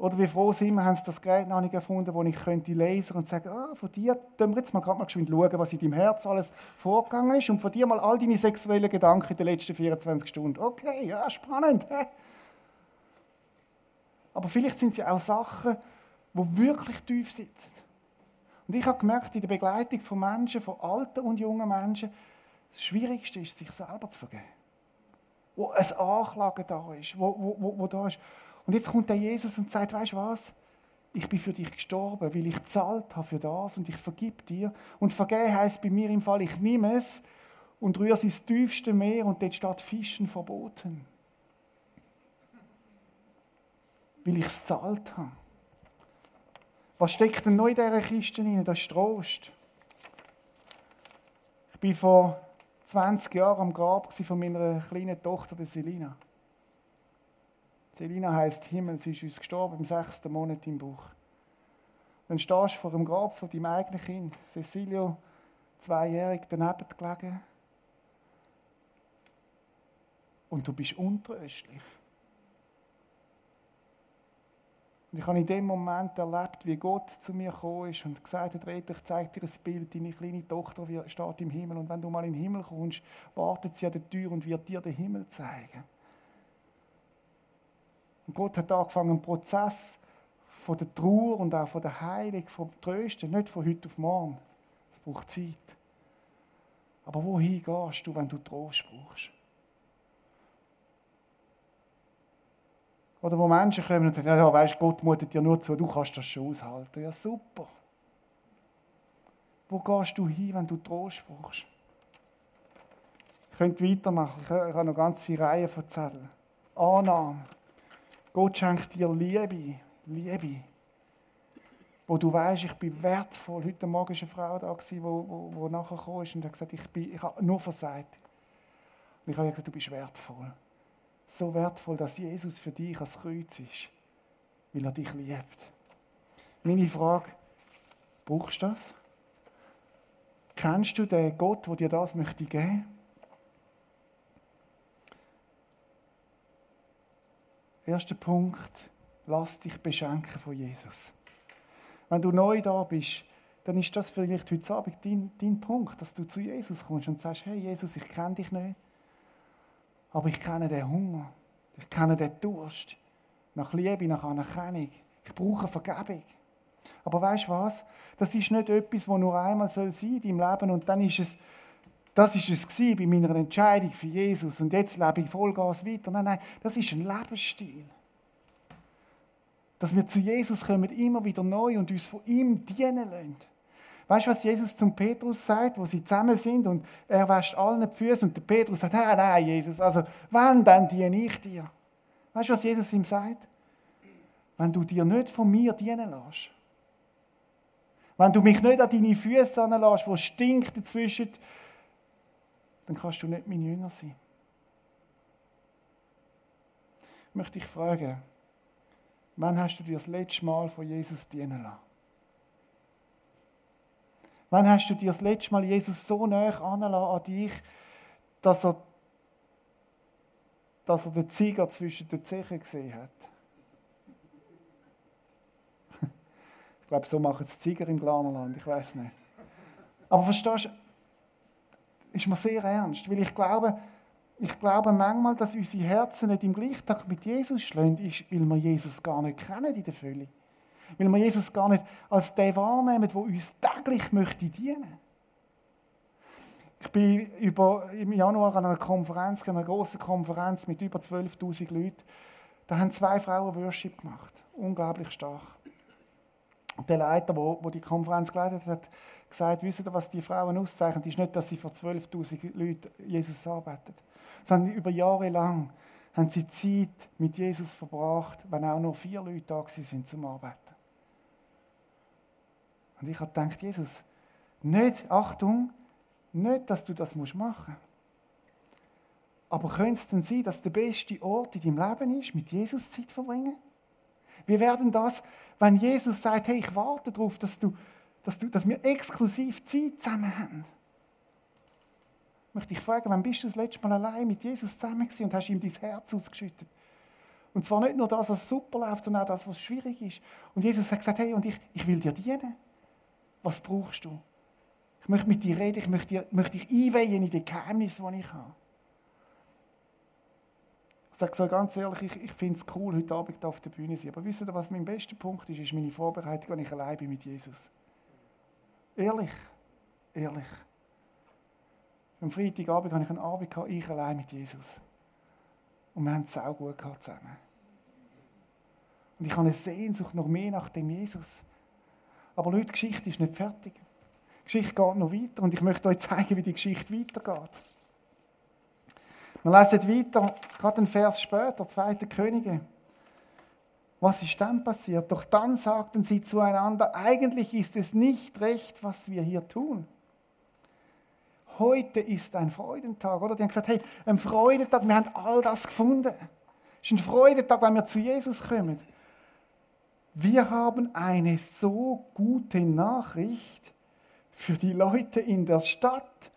Oder wie froh sind wir, haben sie das Gerät noch nicht erfunden, wo ich könnte lesen und sagen, ah, von dir können wir jetzt mal mal schauen, was in deinem Herz alles vorgegangen ist und von dir mal all deine sexuellen Gedanken in den letzten 24 Stunden. Okay, ja, spannend. Hä? Aber vielleicht sind sie auch Sachen, die wirklich tief sitzen. Und ich habe gemerkt, in der Begleitung von Menschen, von alten und jungen Menschen, das Schwierigste ist, sich selber zu vergeben. Wo ein Anklagen da ist, wo, wo, wo, wo da ist. Und jetzt kommt der Jesus und sagt, weißt du was? ich bin für dich gestorben, weil ich gezahlt habe für das und ich vergib dir. Und vergeben heisst bei mir im Fall, ich nehme es und rühre es ins tiefste Meer und dort steht Fischen verboten. Weil ich es gezahlt habe. Was steckt denn noch in dieser Kiste rein? Das ist Trost. Ich war vor 20 Jahren am Grab von meiner kleinen Tochter, der Selina. Selina heißt Himmel, sie ist uns gestorben im sechsten Monat im Buch. Dann stehst du vor dem Grab von deinem eigenen Kind, Cecilio, zweijährig, daneben gelegen. Und du bist untröstlich. Und ich habe in dem Moment erlebt, wie Gott zu mir gekommen ist und gesagt hat, Rita, ich zeige dir ein Bild, deine kleine Tochter steht im Himmel und wenn du mal in den Himmel kommst, wartet sie an der Tür und wird dir den Himmel zeigen. Und Gott hat angefangen, einen Prozess von der Trauer und auch von der Heilung, vom Trösten, nicht von heute auf morgen. Es braucht Zeit. Aber wohin gehst du, wenn du Trost brauchst? Oder wo Menschen kommen und sagen, ja, weißt, Gott mutet dir nur zu, du kannst das schon aushalten. Ja, super. Wo gehst du hin, wenn du Trost brauchst? Ich könnte weitermachen, ich habe noch ganze Reihe von Zetteln. Annahme. Gott schenkt dir Liebe, Liebe. Wo du weißt, ich bin wertvoll. Heute Morgen war eine Frau da, die wo, wo, wo nachher gekommen ist und hat gesagt, ich, bin, ich habe nur versagt. Und ich habe gesagt, du bist wertvoll. So wertvoll, dass Jesus für dich als Kreuz ist, weil er dich liebt. Meine Frage, brauchst du das? Kennst du den Gott, der dir das möchte geben? Erster Punkt, lass dich beschenken von Jesus. Wenn du neu da bist, dann ist das vielleicht heute Abend dein, dein Punkt, dass du zu Jesus kommst und sagst, hey Jesus, ich kenne dich nicht, aber ich kenne den Hunger, ich kenne den Durst nach Liebe, nach Anerkennung. Ich brauche Vergebung. Aber weißt du was? Das ist nicht etwas, das nur einmal sein soll in deinem Leben und dann ist es das ist es bei meiner Entscheidung für Jesus und jetzt lebe ich Vollgas weiter. Nein, nein, das ist ein Lebensstil. Dass wir zu Jesus kommen, immer wieder neu und uns von ihm dienen lassen. Weißt du, was Jesus zum Petrus sagt, wo sie zusammen sind und er wäscht allen die Füße und der Petrus sagt, hey, nein, Jesus, also wann dann diene ich dir? Weißt du, was Jesus ihm sagt? Wenn du dir nicht von mir dienen lässt, wenn du mich nicht an deine Füße anlässt, wo stinkt dazwischen, dann kannst du nicht mein Jünger sein. Ich möchte dich fragen, wann hast du dir das letzte Mal von Jesus dienen lassen? Wann hast du dir das letzte Mal Jesus so anlassen an dich, dass er, dass er den Zeiger zwischen den Zehen gesehen hat? ich glaube, so machen es Zeiger im Glanerland, ich weiß nicht. Aber verstehst du, ist mir sehr ernst, weil ich glaube, ich glaube manchmal, dass unsere Herzen nicht im Gleichtag mit Jesus schlagen, ist, weil wir Jesus gar nicht kennen in der Fülle. Weil wir Jesus gar nicht als der wahrnehmen, der uns täglich möchte dienen. Ich bin über, im Januar an einer Konferenz, einer großen Konferenz mit über 12.000 Leuten. Da haben zwei Frauen Worship gemacht. Unglaublich stark. Und der Leiter, der die Konferenz geleitet hat, gesagt, wisst ihr, was die Frauen auszeichnet, ist nicht, dass sie vor 12.000 Leuten Jesus arbeitet, sondern über Jahre lang haben sie Zeit mit Jesus verbracht, wenn auch nur vier Leute da sind zum Arbeiten. Und ich habe gedacht, Jesus, nicht, Achtung, nicht, dass du das machen musst. Aber könnte es denn sein, dass der beste Ort in deinem Leben ist, mit Jesus Zeit verbringen? Wie werden das, wenn Jesus sagt, hey, ich warte darauf, dass du dass, du, dass wir exklusiv Zeit zusammen haben. Ich möchte dich fragen, wann bist du das letzte Mal allein mit Jesus zusammen gewesen und hast ihm dein Herz ausgeschüttet? Und zwar nicht nur das, was super läuft, sondern auch das, was schwierig ist. Und Jesus hat gesagt, hey, und ich, ich will dir dienen. Was brauchst du? Ich möchte mit dir reden, ich möchte, möchte dich einweihen in die Geheimnisse, die ich habe. Ich sage so ganz ehrlich, ich, ich finde es cool, heute Abend auf der Bühne zu sein. Aber wisst ihr, was mein bester Punkt ist? Ist meine Vorbereitung, wenn ich allein bin mit Jesus. Ehrlich. Ehrlich. Am Freitagabend hatte ich einen Abend, ich allein mit Jesus. Und wir haben es auch gut zusammen. Und ich habe eine Sehnsucht noch mehr nach dem Jesus. Aber Leute, die Geschichte ist nicht fertig. Die Geschichte geht noch weiter und ich möchte euch zeigen, wie die Geschichte weitergeht. Wir lesen weiter, gerade einen Vers später, 2. Könige. Was ist dann passiert? Doch dann sagten sie zueinander, eigentlich ist es nicht recht, was wir hier tun. Heute ist ein Freudentag, oder? Die haben gesagt, hey, ein Freudentag, wir haben all das gefunden. Es ist ein Freudentag, wenn wir zu Jesus kommen. Wir haben eine so gute Nachricht für die Leute in der Stadt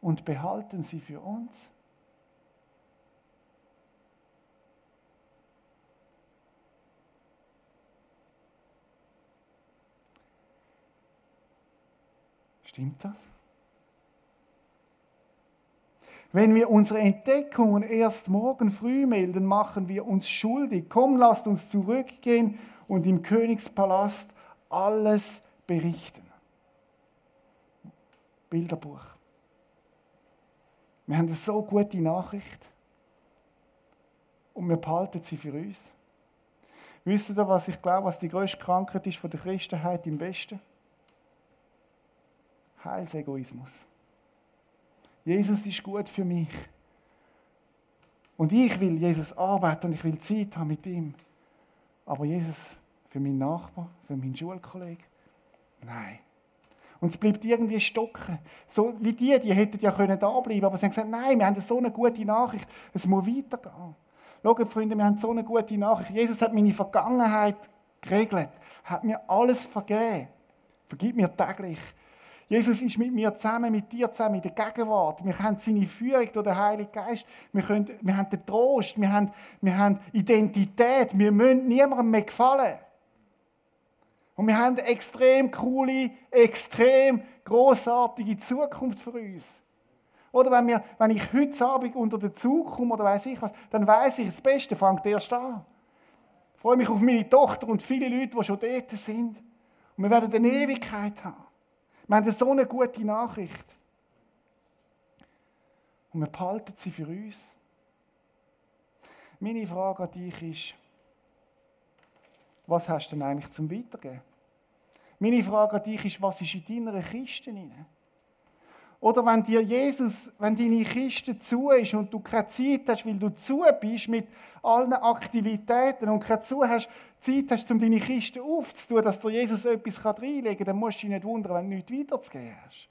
und behalten sie für uns. Stimmt das? Wenn wir unsere Entdeckungen erst morgen früh melden, machen wir uns schuldig. Komm, lasst uns zurückgehen und im Königspalast alles berichten. Bilderbuch. Wir haben eine so gute Nachricht und wir behalten sie für uns. Wisst ihr, was ich glaube, was die größte Krankheit ist von der Christenheit im Westen? Heilsegoismus. Jesus ist gut für mich. Und ich will Jesus arbeiten und ich will Zeit haben mit ihm. Aber Jesus für meinen Nachbar, für meinen Schulkollegen? Nein. Und es bleibt irgendwie stocken. So wie die, die hätten ja können da bleiben, aber sie haben gesagt, nein, wir haben so eine gute Nachricht, es muss weitergehen. Schaut, Freunde, wir haben so eine gute Nachricht. Jesus hat meine Vergangenheit geregelt, hat mir alles vergeben. Vergib mir täglich. Jesus ist mit mir zusammen, mit dir zusammen in der Gegenwart. Wir haben seine Führung durch den Heiligen Geist. Wir, können, wir haben den Trost, wir haben, wir haben Identität. Wir müssen niemandem mehr gefallen. Und wir haben eine extrem coole, extrem großartige Zukunft für uns. Oder wenn, wir, wenn ich heute Abend unter den Zug komme oder weiß ich was, dann weiß ich, das Beste fängt erst an. Ich freue mich auf meine Tochter und viele Leute, die schon dort sind. Und wir werden eine Ewigkeit haben. Wir haben so eine gute Nachricht. Und wir behalten sie für uns. Meine Frage an dich ist, was hast du denn eigentlich zum Weitergeben? Meine Frage an dich ist, was ist in deiner Kiste drin? Oder wenn dir Jesus, wenn deine Kiste zu ist und du keine Zeit hast, weil du zu bist mit allen Aktivitäten und keine zu hast, Zeit hast, um deine Kiste aufzutun, dass dir Jesus etwas reinlegen kann, dann musst du dich nicht wundern, wenn du nichts weiterzugeben hast.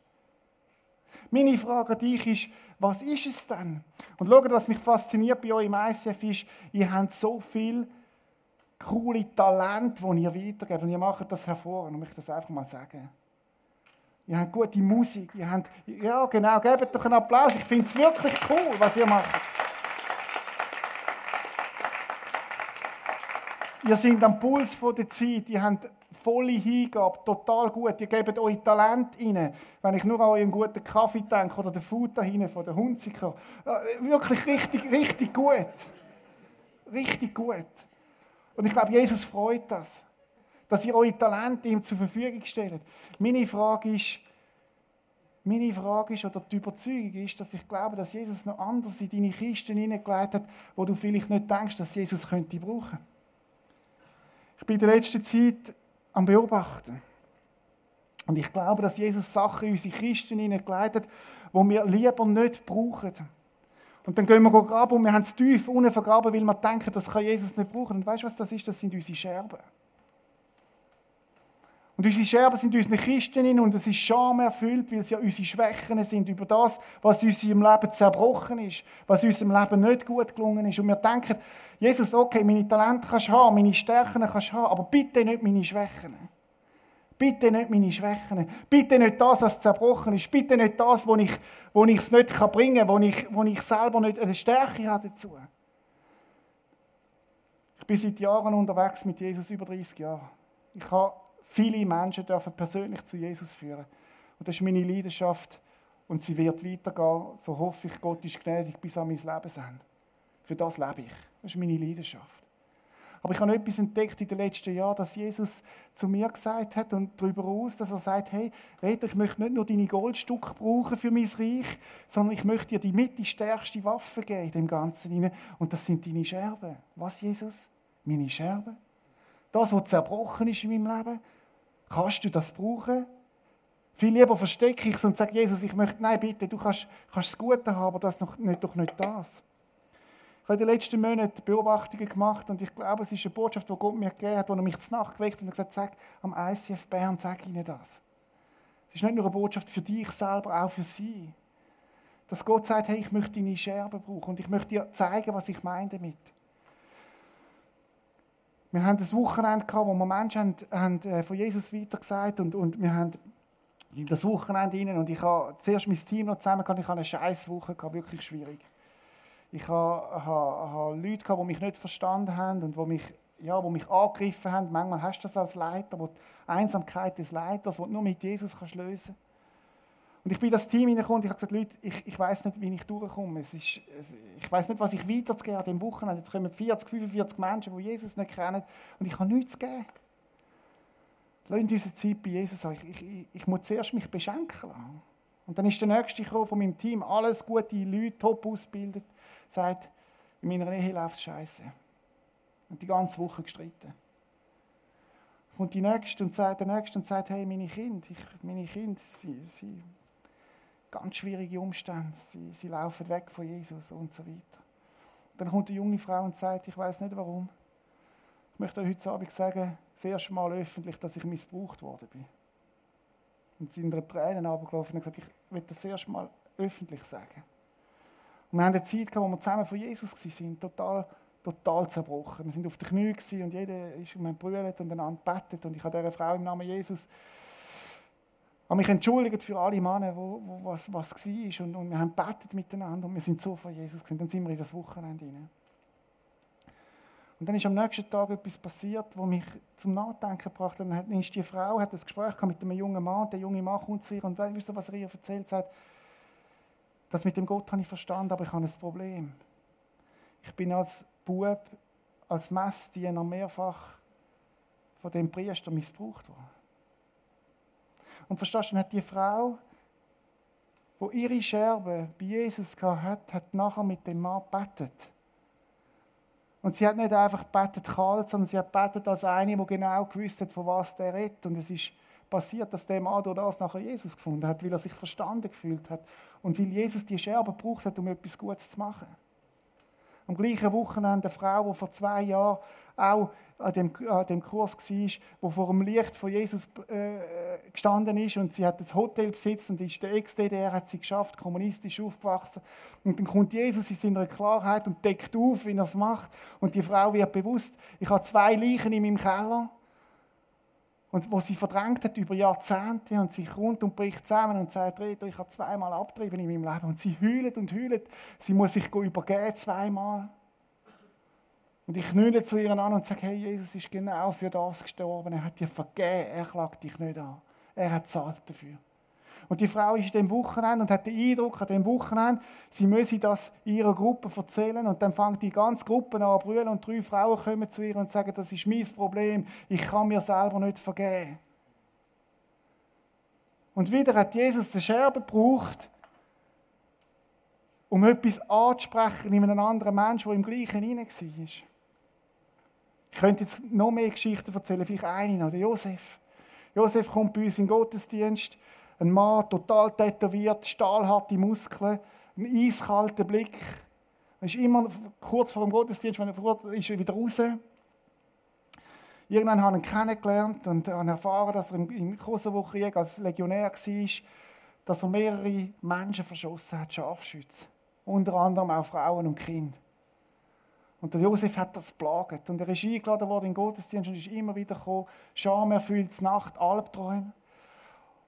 Meine Frage an dich ist, was ist es denn? Und schaut, was mich fasziniert bei euch im ICF ist, ihr habt so viel coole Talente, die ihr weitergebt und ihr macht das hervorragend, und ich das einfach mal sagen ihr habt gute Musik, ihr habt, ja genau, gebt doch einen Applaus. Ich finde es wirklich cool, was ihr macht. Ihr seid am Puls der Zeit, ihr habt volle Hingabe, total gut. Ihr gebt euer Talent rein. Wenn ich nur an euren guten Kaffee denke oder den Food da hinten von der Hunziker. Wirklich richtig, richtig gut. Richtig gut. Und ich glaube, Jesus freut das dass ihr eure Talente ihm zur Verfügung stellt. Meine Frage ist, meine Frage ist, oder die Überzeugung ist, dass ich glaube, dass Jesus noch anders in deine Kisten hineingelegt hat, wo du vielleicht nicht denkst, dass Jesus könnte brauchen. Ich bin in der letzten Zeit am Beobachten. Und ich glaube, dass Jesus Sachen in unsere Kisten hineingelegt hat, die wir lieber nicht brauchen. Und dann gehen wir graben und wir haben es tief unten vergraben, weil wir denken, das kann Jesus nicht brauchen. Und weißt du, was das ist? Das sind unsere Scherben. Und unsere Scherben sind in unseren Kisten und es ist Scham erfüllt, weil es ja unsere Schwächen sind über das, was in unserem Leben zerbrochen ist, was in unserem Leben nicht gut gelungen ist. Und wir denken, Jesus, okay, meine Talente kannst du haben, meine Stärken kannst du haben, aber bitte nicht meine Schwächen. Bitte nicht meine Schwächen. Bitte nicht das, was zerbrochen ist. Bitte nicht das, wo ich, wo ich es nicht bringen kann, wo ich, wo ich selber nicht eine Stärke habe dazu. Ich bin seit Jahren unterwegs mit Jesus, über 30 Jahre. Ich habe viele Menschen dürfen persönlich zu Jesus führen. Und das ist meine Leidenschaft und sie wird weitergehen. So hoffe ich, Gott ist gnädig bis an mein Lebensende. Für das lebe ich. Das ist meine Leidenschaft. Aber ich habe etwas entdeckt in den letzten Jahren, dass Jesus zu mir gesagt hat und darüber aus, dass er sagt, hey, Reda, ich möchte nicht nur deine Goldstücke brauchen für mein Reich, sondern ich möchte dir die mit die stärkste Waffe geben in dem Ganzen. Und das sind deine Scherben. Was, Jesus? Meine Scherben? Das, was zerbrochen ist in meinem Leben, kannst du das brauchen? Viel lieber verstecke ich es und sage, Jesus, ich möchte, nein, bitte, du kannst, kannst das Gute haben, aber das noch nicht, doch nicht das. Ich habe in den letzten Monaten Beobachtungen gemacht und ich glaube, es ist eine Botschaft, die Gott mir gegeben hat, wo er mich zur Nacht geweckt hat und gesagt sag am ICF Bern, sag ihnen das. Es ist nicht nur eine Botschaft für dich selber, auch für sie. Dass Gott sagt, hey, ich möchte deine Scherben brauchen und ich möchte dir zeigen, was ich meine damit. Wir haben das Wochenende gehabt, wo wir Menschen haben, haben äh, von Jesus weitergesagt und, und wir haben in das Wochenende rein und ich habe zuerst mein Team noch zusammen gehabt, ich habe eine scheiß Woche gehabt, wirklich schwierig. Ich habe, habe, habe Leute gehabt, die mich nicht verstanden haben und die mich, ja, die mich angegriffen haben. Manchmal hast du das als Leiter, wo die Einsamkeit des Leiters, die du nur mit Jesus kannst lösen Und ich bin in das Team hineingekommen und ich habe gesagt, Leute, ich, ich weiß nicht, wie ich durchkomme. Es ist, ich weiß nicht, was ich weiterzugeben an diesem Wochenende. Jetzt kommen 40, 45 Menschen, die Jesus nicht kennen und ich habe nichts zu geben. Lass uns unsere Zeit bei Jesus. Ich, ich, ich muss zuerst mich beschenken lassen. Und dann ist der Nächste gekommen von meinem Team, alles gute Leute, top ausgebildet, sagt, in meiner Ehe läuft es scheiße. Und die ganze Woche gestritten. Und die Nächste und sagt, der Nächste und sagt, hey, meine Kinder, ich, meine Kinder, sie, sie, ganz schwierige Umstände, sie, sie laufen weg von Jesus und so weiter. Dann kommt eine junge Frau und sagt, ich weiß nicht warum. Ich möchte euch heute Abend sagen, das erste Mal öffentlich, dass ich missbraucht worden bin. Und sie sind in Tränen runtergelaufen und gesagt, ich will das erste Mal öffentlich sagen. Und wir haben eine Zeit gehabt, wo wir zusammen von Jesus waren, total, total zerbrochen. Wir sind auf den Knien und jeder ist um einen brüllt und einander bettet. Und ich habe dieser Frau im Namen Jesus habe mich entschuldigt für alle Männer, wo, wo was, was war. Und, und wir haben bettet miteinander und wir sind so von Jesus gewesen. Dann sind wir in das Wochenende hinein. Und dann ist am nächsten Tag etwas passiert, was mich zum Nachdenken gebracht hat. Dann ist die Frau hat ein Gespräch mit einem jungen Mann. Der junge Mann kommt zu ihr und wisst ihr, was er ihr erzählt hat? Das mit dem Gott habe ich verstanden, aber ich habe ein Problem. Ich bin als Bub, als Messdiener mehrfach von dem Priester missbraucht worden. Und verstehst du, hat die Frau, wo ihre Scherbe bei Jesus hatte, hat nachher mit dem Mann gebetet. Und sie hat nicht einfach betet kalt, sondern sie hat betet als eine, die genau gewusst hat, von was der redet. Und es ist passiert, dass der Mann durch das nachher Jesus gefunden hat, weil er sich verstanden gefühlt hat und weil Jesus die Scherbe gebraucht hat, um etwas Gutes zu machen. Am gleichen Wochenende eine Frau, die vor zwei Jahren auch an dem, an dem Kurs war, die vor dem Licht von Jesus äh, gestanden ist und sie hat das Hotel besitzt und ist der Ex-DDR, hat sie geschafft, kommunistisch aufgewachsen. Und dann kommt Jesus in seiner Klarheit und deckt auf, wie er es macht. Und die Frau wird bewusst, ich habe zwei Leichen in meinem Keller. Und wo sie verdrängt hat über Jahrzehnte und sie kommt und bricht zusammen und sagt, Rita, ich habe zweimal abgetrieben in meinem Leben. Und sie heult und heult. Sie muss sich übergeben zweimal. Und ich knülle zu ihr an und sage, hey, Jesus ist genau für das gestorben. Er hat dir vergeben. Er klagt dich nicht an. Er hat zahlt dafür. Und die Frau ist in dem Wochenende und hat den Eindruck, an dem Wochenende, sie müsse das ihrer Gruppe erzählen. Und dann fängt die ganze Gruppe an zu brüllen und drei Frauen kommen zu ihr und sagen, das ist mein Problem, ich kann mir selber nicht vergeben. Und wieder hat Jesus den Scherben gebraucht, um etwas anzusprechen in einem anderen Menschen, der im gleichen hinein war. Ich könnte jetzt noch mehr Geschichten erzählen, vielleicht eine noch, der Josef. Josef kommt bei uns in den Gottesdienst ein Mann, total tätowiert, stahlharte Muskeln, ein eiskalter Blick. Er ist immer kurz vor dem Gottesdienst, wenn er vor ist er wieder raus. Irgendwann habe ich ihn kennengelernt und habe erfahren, dass er im Kosovo-Krieg als Legionär war, dass er mehrere Menschen verschossen hat, Scharfschütze. Unter anderem auch Frauen und Kinder. Und der Josef hat das plagt. Und er ist eingeladen worden in den Gottesdienst und ist immer wieder gekommen, schamerfüllte Nacht, Albträume.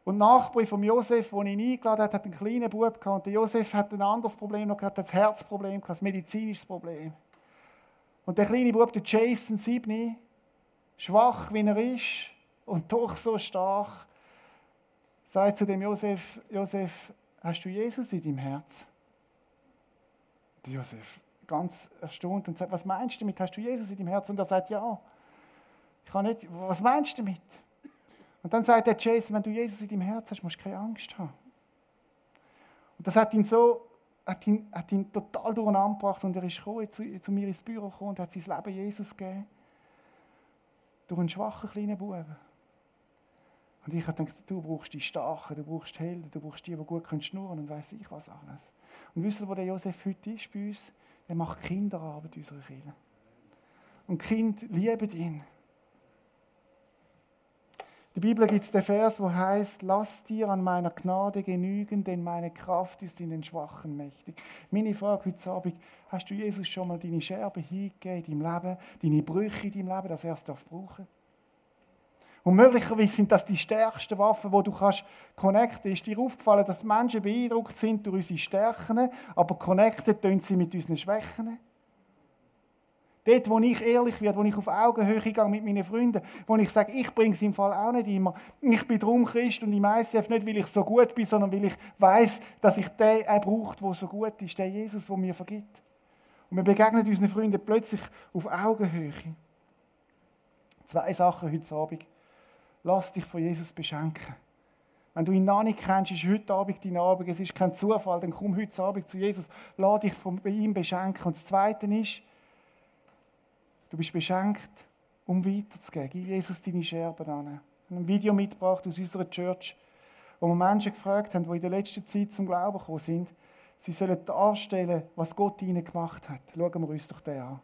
Und Nachbar von Josef, der ihn eingeladen hat, hat einen kleinen Bub gehabt. Und der Josef hat ein anderes Problem noch gehabt, das Herzproblem gehabt, ein medizinisches Problem. Und der kleine Bub, der Jason Siebni, schwach wie er ist und doch so stark, sagt zu dem Josef, Josef, hast du Jesus in deinem Herz? Der Josef, ganz erstaunt und sagt, was meinst du damit? Hast du Jesus in deinem Herz? Und er sagt, ja. Ich kann nicht, was meinst du damit? Und dann sagt der Jason, wenn du Jesus in deinem Herzen hast, musst du keine Angst haben. Und das hat ihn so, hat ihn, hat ihn total durcheinander gebracht und er ist gekommen, zu, zu mir ins Büro gekommen und hat sein Leben Jesus gegeben. durch einen schwachen kleinen Buben. Und ich habe gedacht, du brauchst die Starken, du brauchst Helden, du brauchst die, die gut schnurren und weiß ich was alles. Und wisst ihr, wo der Josef heute ist bei uns? Der macht Kinderarbeit in unserer Kirche. Und Kinder lieben ihn. In der Bibel gibt es den Vers, wo heißt: Lass dir an meiner Gnade genügen, denn meine Kraft ist in den Schwachen mächtig. Meine Frage heute Abend: Hast du Jesus schon mal deine Scherben hingegeben in deinem Leben, deine Brüche in deinem Leben, dass er es brauchen darf? Und möglicherweise sind das die stärksten Waffen, die du kannst connecten. Ist dir aufgefallen, dass Menschen beeindruckt sind durch unsere Stärken, aber connected tun sie mit unseren Schwächen? Dort, wo ich ehrlich werde, wo ich auf Augenhöhe gehe mit meinen Freunden, wo ich sage, ich bringe es im Fall auch nicht immer. Ich bin drum Christ und im ICF nicht, weil ich so gut bin, sondern weil ich weiß, dass ich den auch braucht, der so gut ist, der Jesus, der mir vergibt. Und wir begegnen unseren Freunden plötzlich auf Augenhöhe. Zwei Sachen heute Abend. Lass dich von Jesus beschenken. Wenn du ihn noch nicht kennst, ist heute Abend dein Abend. Es ist kein Zufall, dann komm heute Abend zu Jesus. Lass dich von ihm beschenken. Und das Zweite ist, Du bist beschenkt, um weiterzugeben. Gib Jesus deine Scherben an. Ich habe ein Video mitgebracht aus unserer Church, wo wir Menschen gefragt haben, die in der letzten Zeit zum Glauben gekommen sind. Sie sollen darstellen, was Gott ihnen gemacht hat. Schauen wir uns doch den an.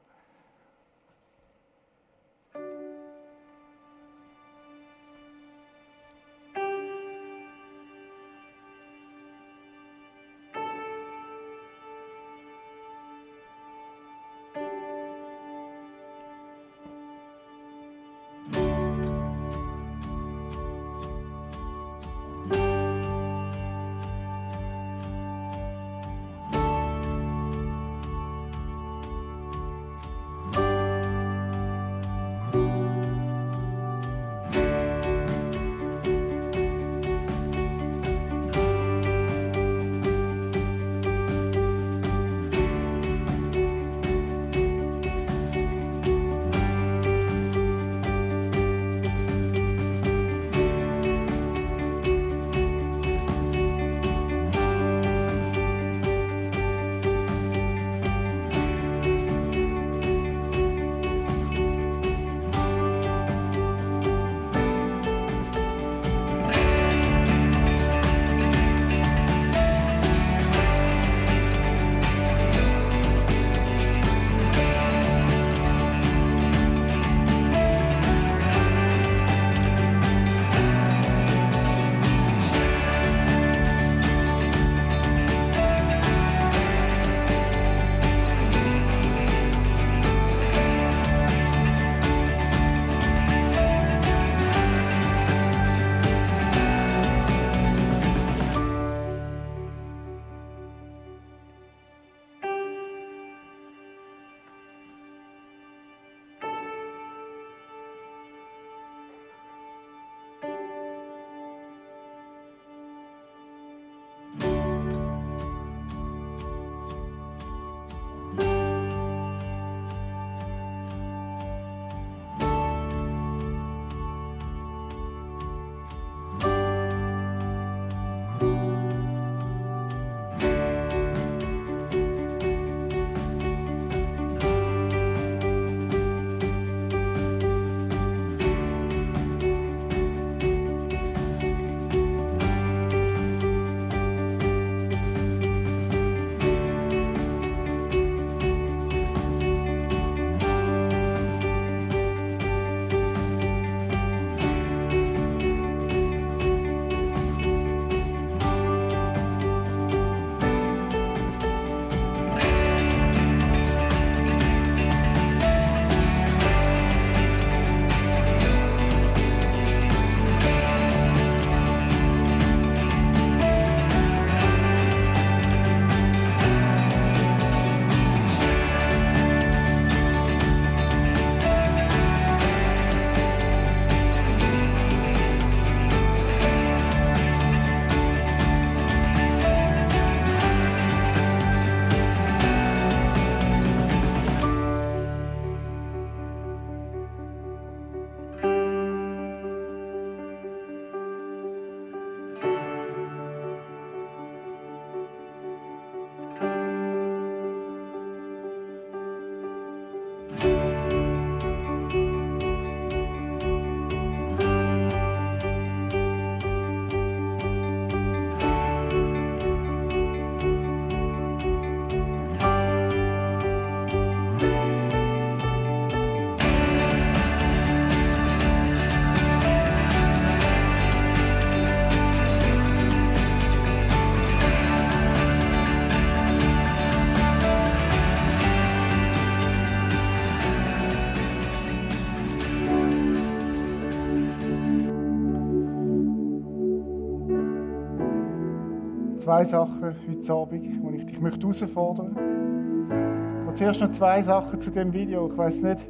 Zwei Sachen heute Abend, wo ich dich möchte herausfordern möchte. Zuerst noch zwei Sachen zu dem Video. Ich weiß nicht,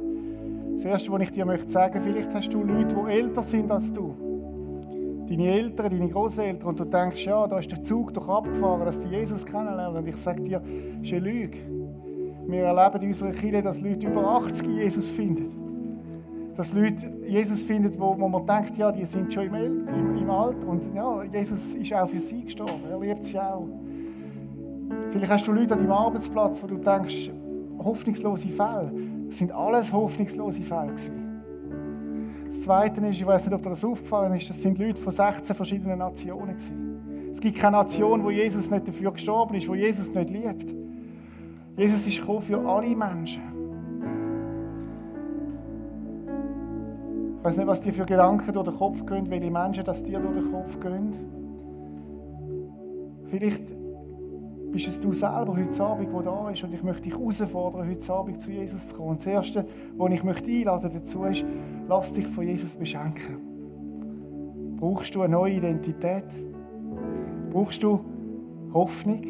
das Erste, was ich dir möchte sagen, vielleicht hast du Leute, die älter sind als du. Deine Eltern, deine Großeltern, und du denkst, ja, da ist der Zug doch abgefahren, dass die Jesus kennenlernen. Und ich sage dir, das ist eine Lüge. Wir erleben in unserer Kirche, dass Leute über 80 Jesus finden dass Leute Jesus finden, wo, man denkt, ja, die sind schon im, im, im Alter und ja, Jesus ist auch für sie gestorben, er liebt sie auch. Vielleicht hast du Leute an deinem Arbeitsplatz, wo du denkst, hoffnungslose Fälle. Das sind alles hoffnungslose Fälle gewesen. Das Zweite ist, ich weiß nicht, ob dir das aufgefallen ist, das sind Leute von 16 verschiedenen Nationen gewesen. Es gibt keine Nation, wo Jesus nicht dafür gestorben ist, wo Jesus nicht liebt. Jesus ist gekommen für alle Menschen. Ich weiß nicht, was dir für Gedanken durch den Kopf gehen, welche Menschen das dir durch den Kopf gehen. Vielleicht bist es du selber heute Abend, der da ist und ich möchte dich herausfordern, heute Abend zu Jesus zu kommen. Und das Erste, was ich möchte einladen dazu ist, lass dich von Jesus beschenken. Brauchst du eine neue Identität? Brauchst du Hoffnung?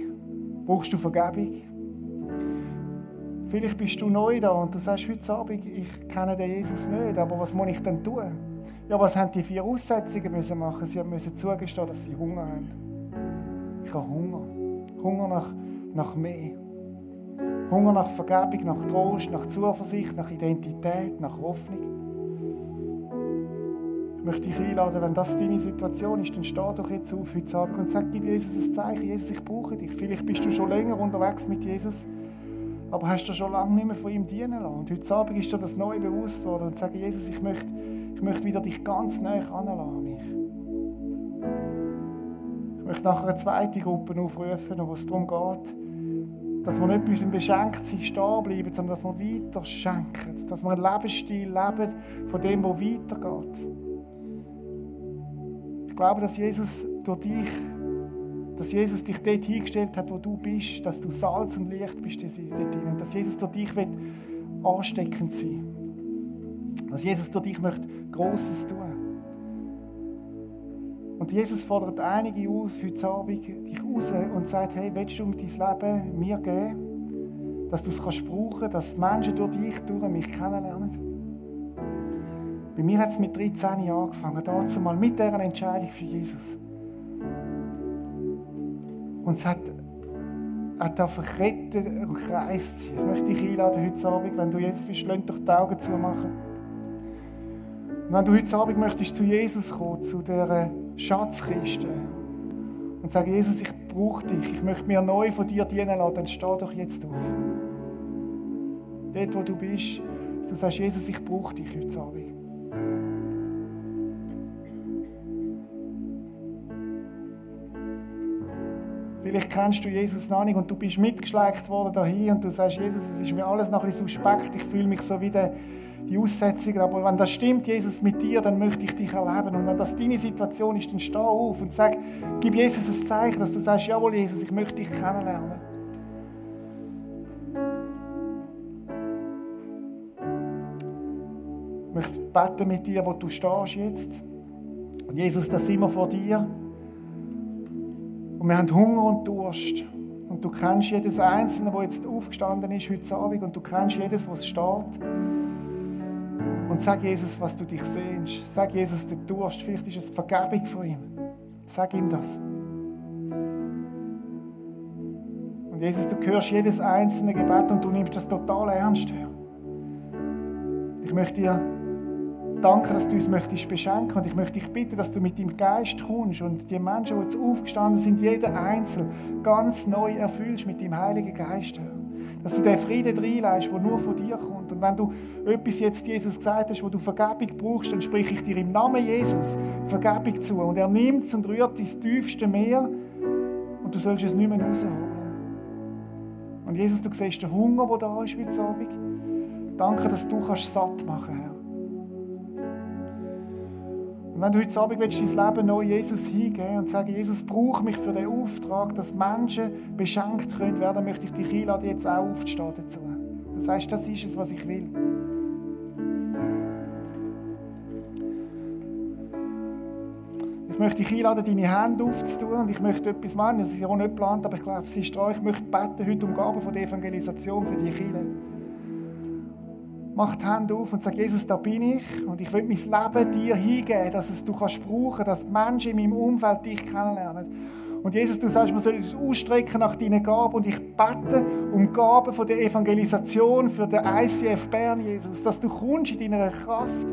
Brauchst du Vergebung? Vielleicht bist du neu da und du sagst heute Abend, ich kenne den Jesus nicht, aber was muss ich denn tun? Ja, was haben die vier Aussetzungen müssen machen? Sie müssen zugestehen, dass sie Hunger haben. Ich habe Hunger. Hunger nach, nach mehr. Hunger nach Vergebung, nach Trost, nach Zuversicht, nach Identität, nach Hoffnung. Ich möchte dich einladen, wenn das deine Situation ist, dann steh doch jetzt auf heute Abend und sag, gib Jesus ein Zeichen. Jesus, ich brauche dich. Vielleicht bist du schon länger unterwegs mit Jesus aber hast du schon lange nicht mehr von ihm dienen lassen. Und heute Abend ist dir das neu bewusst worden und sagen, Jesus, ich möchte, ich möchte wieder dich ganz nah anlassen. Mich. Ich möchte nachher eine zweite Gruppe aufrufen, wo es darum geht, dass wir nicht bei unserem Beschenktsein stehen bleiben, sondern dass wir weiter schenken. Dass wir einen Lebensstil leben von dem, der weitergeht. Ich glaube, dass Jesus durch dich dass Jesus dich dort hingestellt hat, wo du bist, dass du Salz und Licht bist dort drin. Und dass Jesus durch dich will ansteckend sein Dass Jesus durch dich möchte Grosses tun. Und Jesus fordert einige aus die Abend, dich raus und sagt, hey, willst du mit dein Leben mir geben? Dass du es kannst brauchen, dass Menschen durch dich durch mich kennenlernen. Bei mir hat es mit 13 Jahren angefangen, dazu mal mit dieser Entscheidung für Jesus. Und es hat, hat einfach retten und kreist sie. Ich möchte dich einladen heute Abend, wenn du jetzt bist, lass doch die Augen zumachen. Und wenn du heute Abend möchtest zu Jesus kommen, zu dieser Schatzkiste und sagen, Jesus, ich brauche dich, ich möchte mir neu von dir dienen lassen, dann steh doch jetzt auf. Dort, wo du bist, du sagst, Jesus, ich brauche dich heute Abend. Vielleicht kennst du Jesus noch nicht und du bist mitgeschleckt worden dahin und du sagst, Jesus, es ist mir alles noch ein bisschen suspekt, ich fühle mich so wie die, die Aussetzungen. Aber wenn das stimmt, Jesus, mit dir, dann möchte ich dich erleben. Und wenn das deine Situation ist, dann steh auf und sag, gib Jesus ein Zeichen, dass du sagst, jawohl, Jesus, ich möchte dich kennenlernen. Ich möchte beten mit dir, wo du stehst jetzt. Jesus, da sind wir vor dir. Und wir haben Hunger und Durst. Und du kennst jedes Einzelne, das jetzt aufgestanden ist heute Abend. Und du kennst jedes, was steht. Und sag Jesus, was du dich sehnst. Sag Jesus den Durst. Vielleicht ist es Vergebung von ihm. Sag ihm das. Und Jesus, du hörst jedes einzelne Gebet und du nimmst das total ernst. Ich möchte dir Danke, dass du uns möchtest beschenken und ich möchte dich bitten, dass du mit deinem Geist kommst und die Menschen, die jetzt aufgestanden sind, jeder Einzelne ganz neu erfüllst mit dem Heiligen Geist. Dass du den Frieden reinleist, der nur von dir kommt. Und wenn du etwas jetzt Jesus gesagt hast, wo du Vergebung brauchst, dann spreche ich dir im Namen Jesus Vergebung zu. Und er nimmt es und rührt ins tiefste Meer und du sollst es nicht mehr rausholen. Und Jesus, du siehst den Hunger, der da ist heute Abend. Danke, dass du kannst satt machen kannst. Und wenn du heute Abend willst, dein Leben neu Jesus hingeben und sagen, Jesus, brauch mich für den Auftrag, dass Menschen beschenkt können werden, möchte ich dich einladen, jetzt auch aufzustehen dazu. Das heißt, das ist es, was ich will. Ich möchte dich einladen, deine Hände aufzutun und ich möchte etwas machen. Das ist ja auch nicht geplant, aber ich glaube, es ist dran. Ich möchte beten heute um Gaben von der Evangelisation für die Kirche. Mach die Hände auf und sag, Jesus, da bin ich und ich will mein Leben dir hingeben, dass es du kannst brauchen, dass die Menschen in meinem Umfeld dich kennenlernen. Und Jesus, du sagst, man soll uns ausstrecken nach deinen Gaben und ich bete um Gaben von der Evangelisation für den ICF Bern, Jesus, dass du kommst in deiner Kraft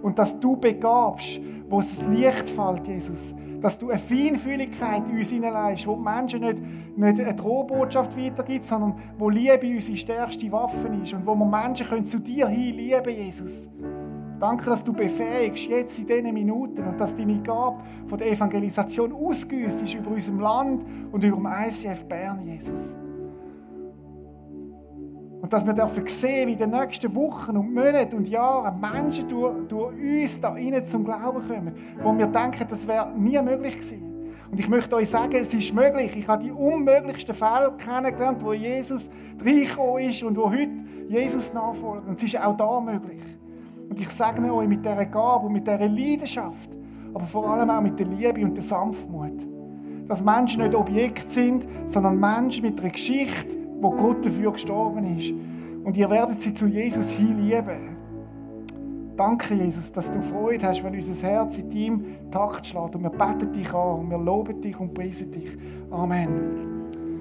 und dass du begabst, wo es Licht fällt, Jesus. Dass du eine Feinfühligkeit in uns hineinlegst, wo die Menschen nicht, nicht eine Drohbotschaft weitergibt, sondern wo Liebe unsere stärkste Waffe ist und wo wir Menschen können zu dir hin lieben, Jesus. Danke, dass du befähigst, jetzt in diesen Minuten und dass deine Gabe von der Evangelisation ausgüsst ist über unserem Land und über dem ICF Bern, Jesus. Und dass wir dürfen sehen, wie in den nächsten Wochen und Monaten und Jahren Menschen durch, durch uns da rein zum Glauben kommen, wo wir denken, das wäre nie möglich gewesen. Und ich möchte euch sagen, es ist möglich. Ich habe die unmöglichsten Fälle kennengelernt, wo Jesus reingekommen ist und wo heute Jesus nachfolgt. Und es ist auch da möglich. Und ich segne euch mit dieser Gabe und mit dieser Leidenschaft, aber vor allem auch mit der Liebe und der Sanftmut. Dass Menschen nicht Objekt sind, sondern Menschen mit einer Geschichte, wo Gott dafür gestorben ist. Und ihr werdet sie zu Jesus hin lieben. Danke, Jesus, dass du Freude hast, wenn unser Herz in deinem Takt schlägt. Und wir beten dich an und wir loben dich und preisen dich. Amen.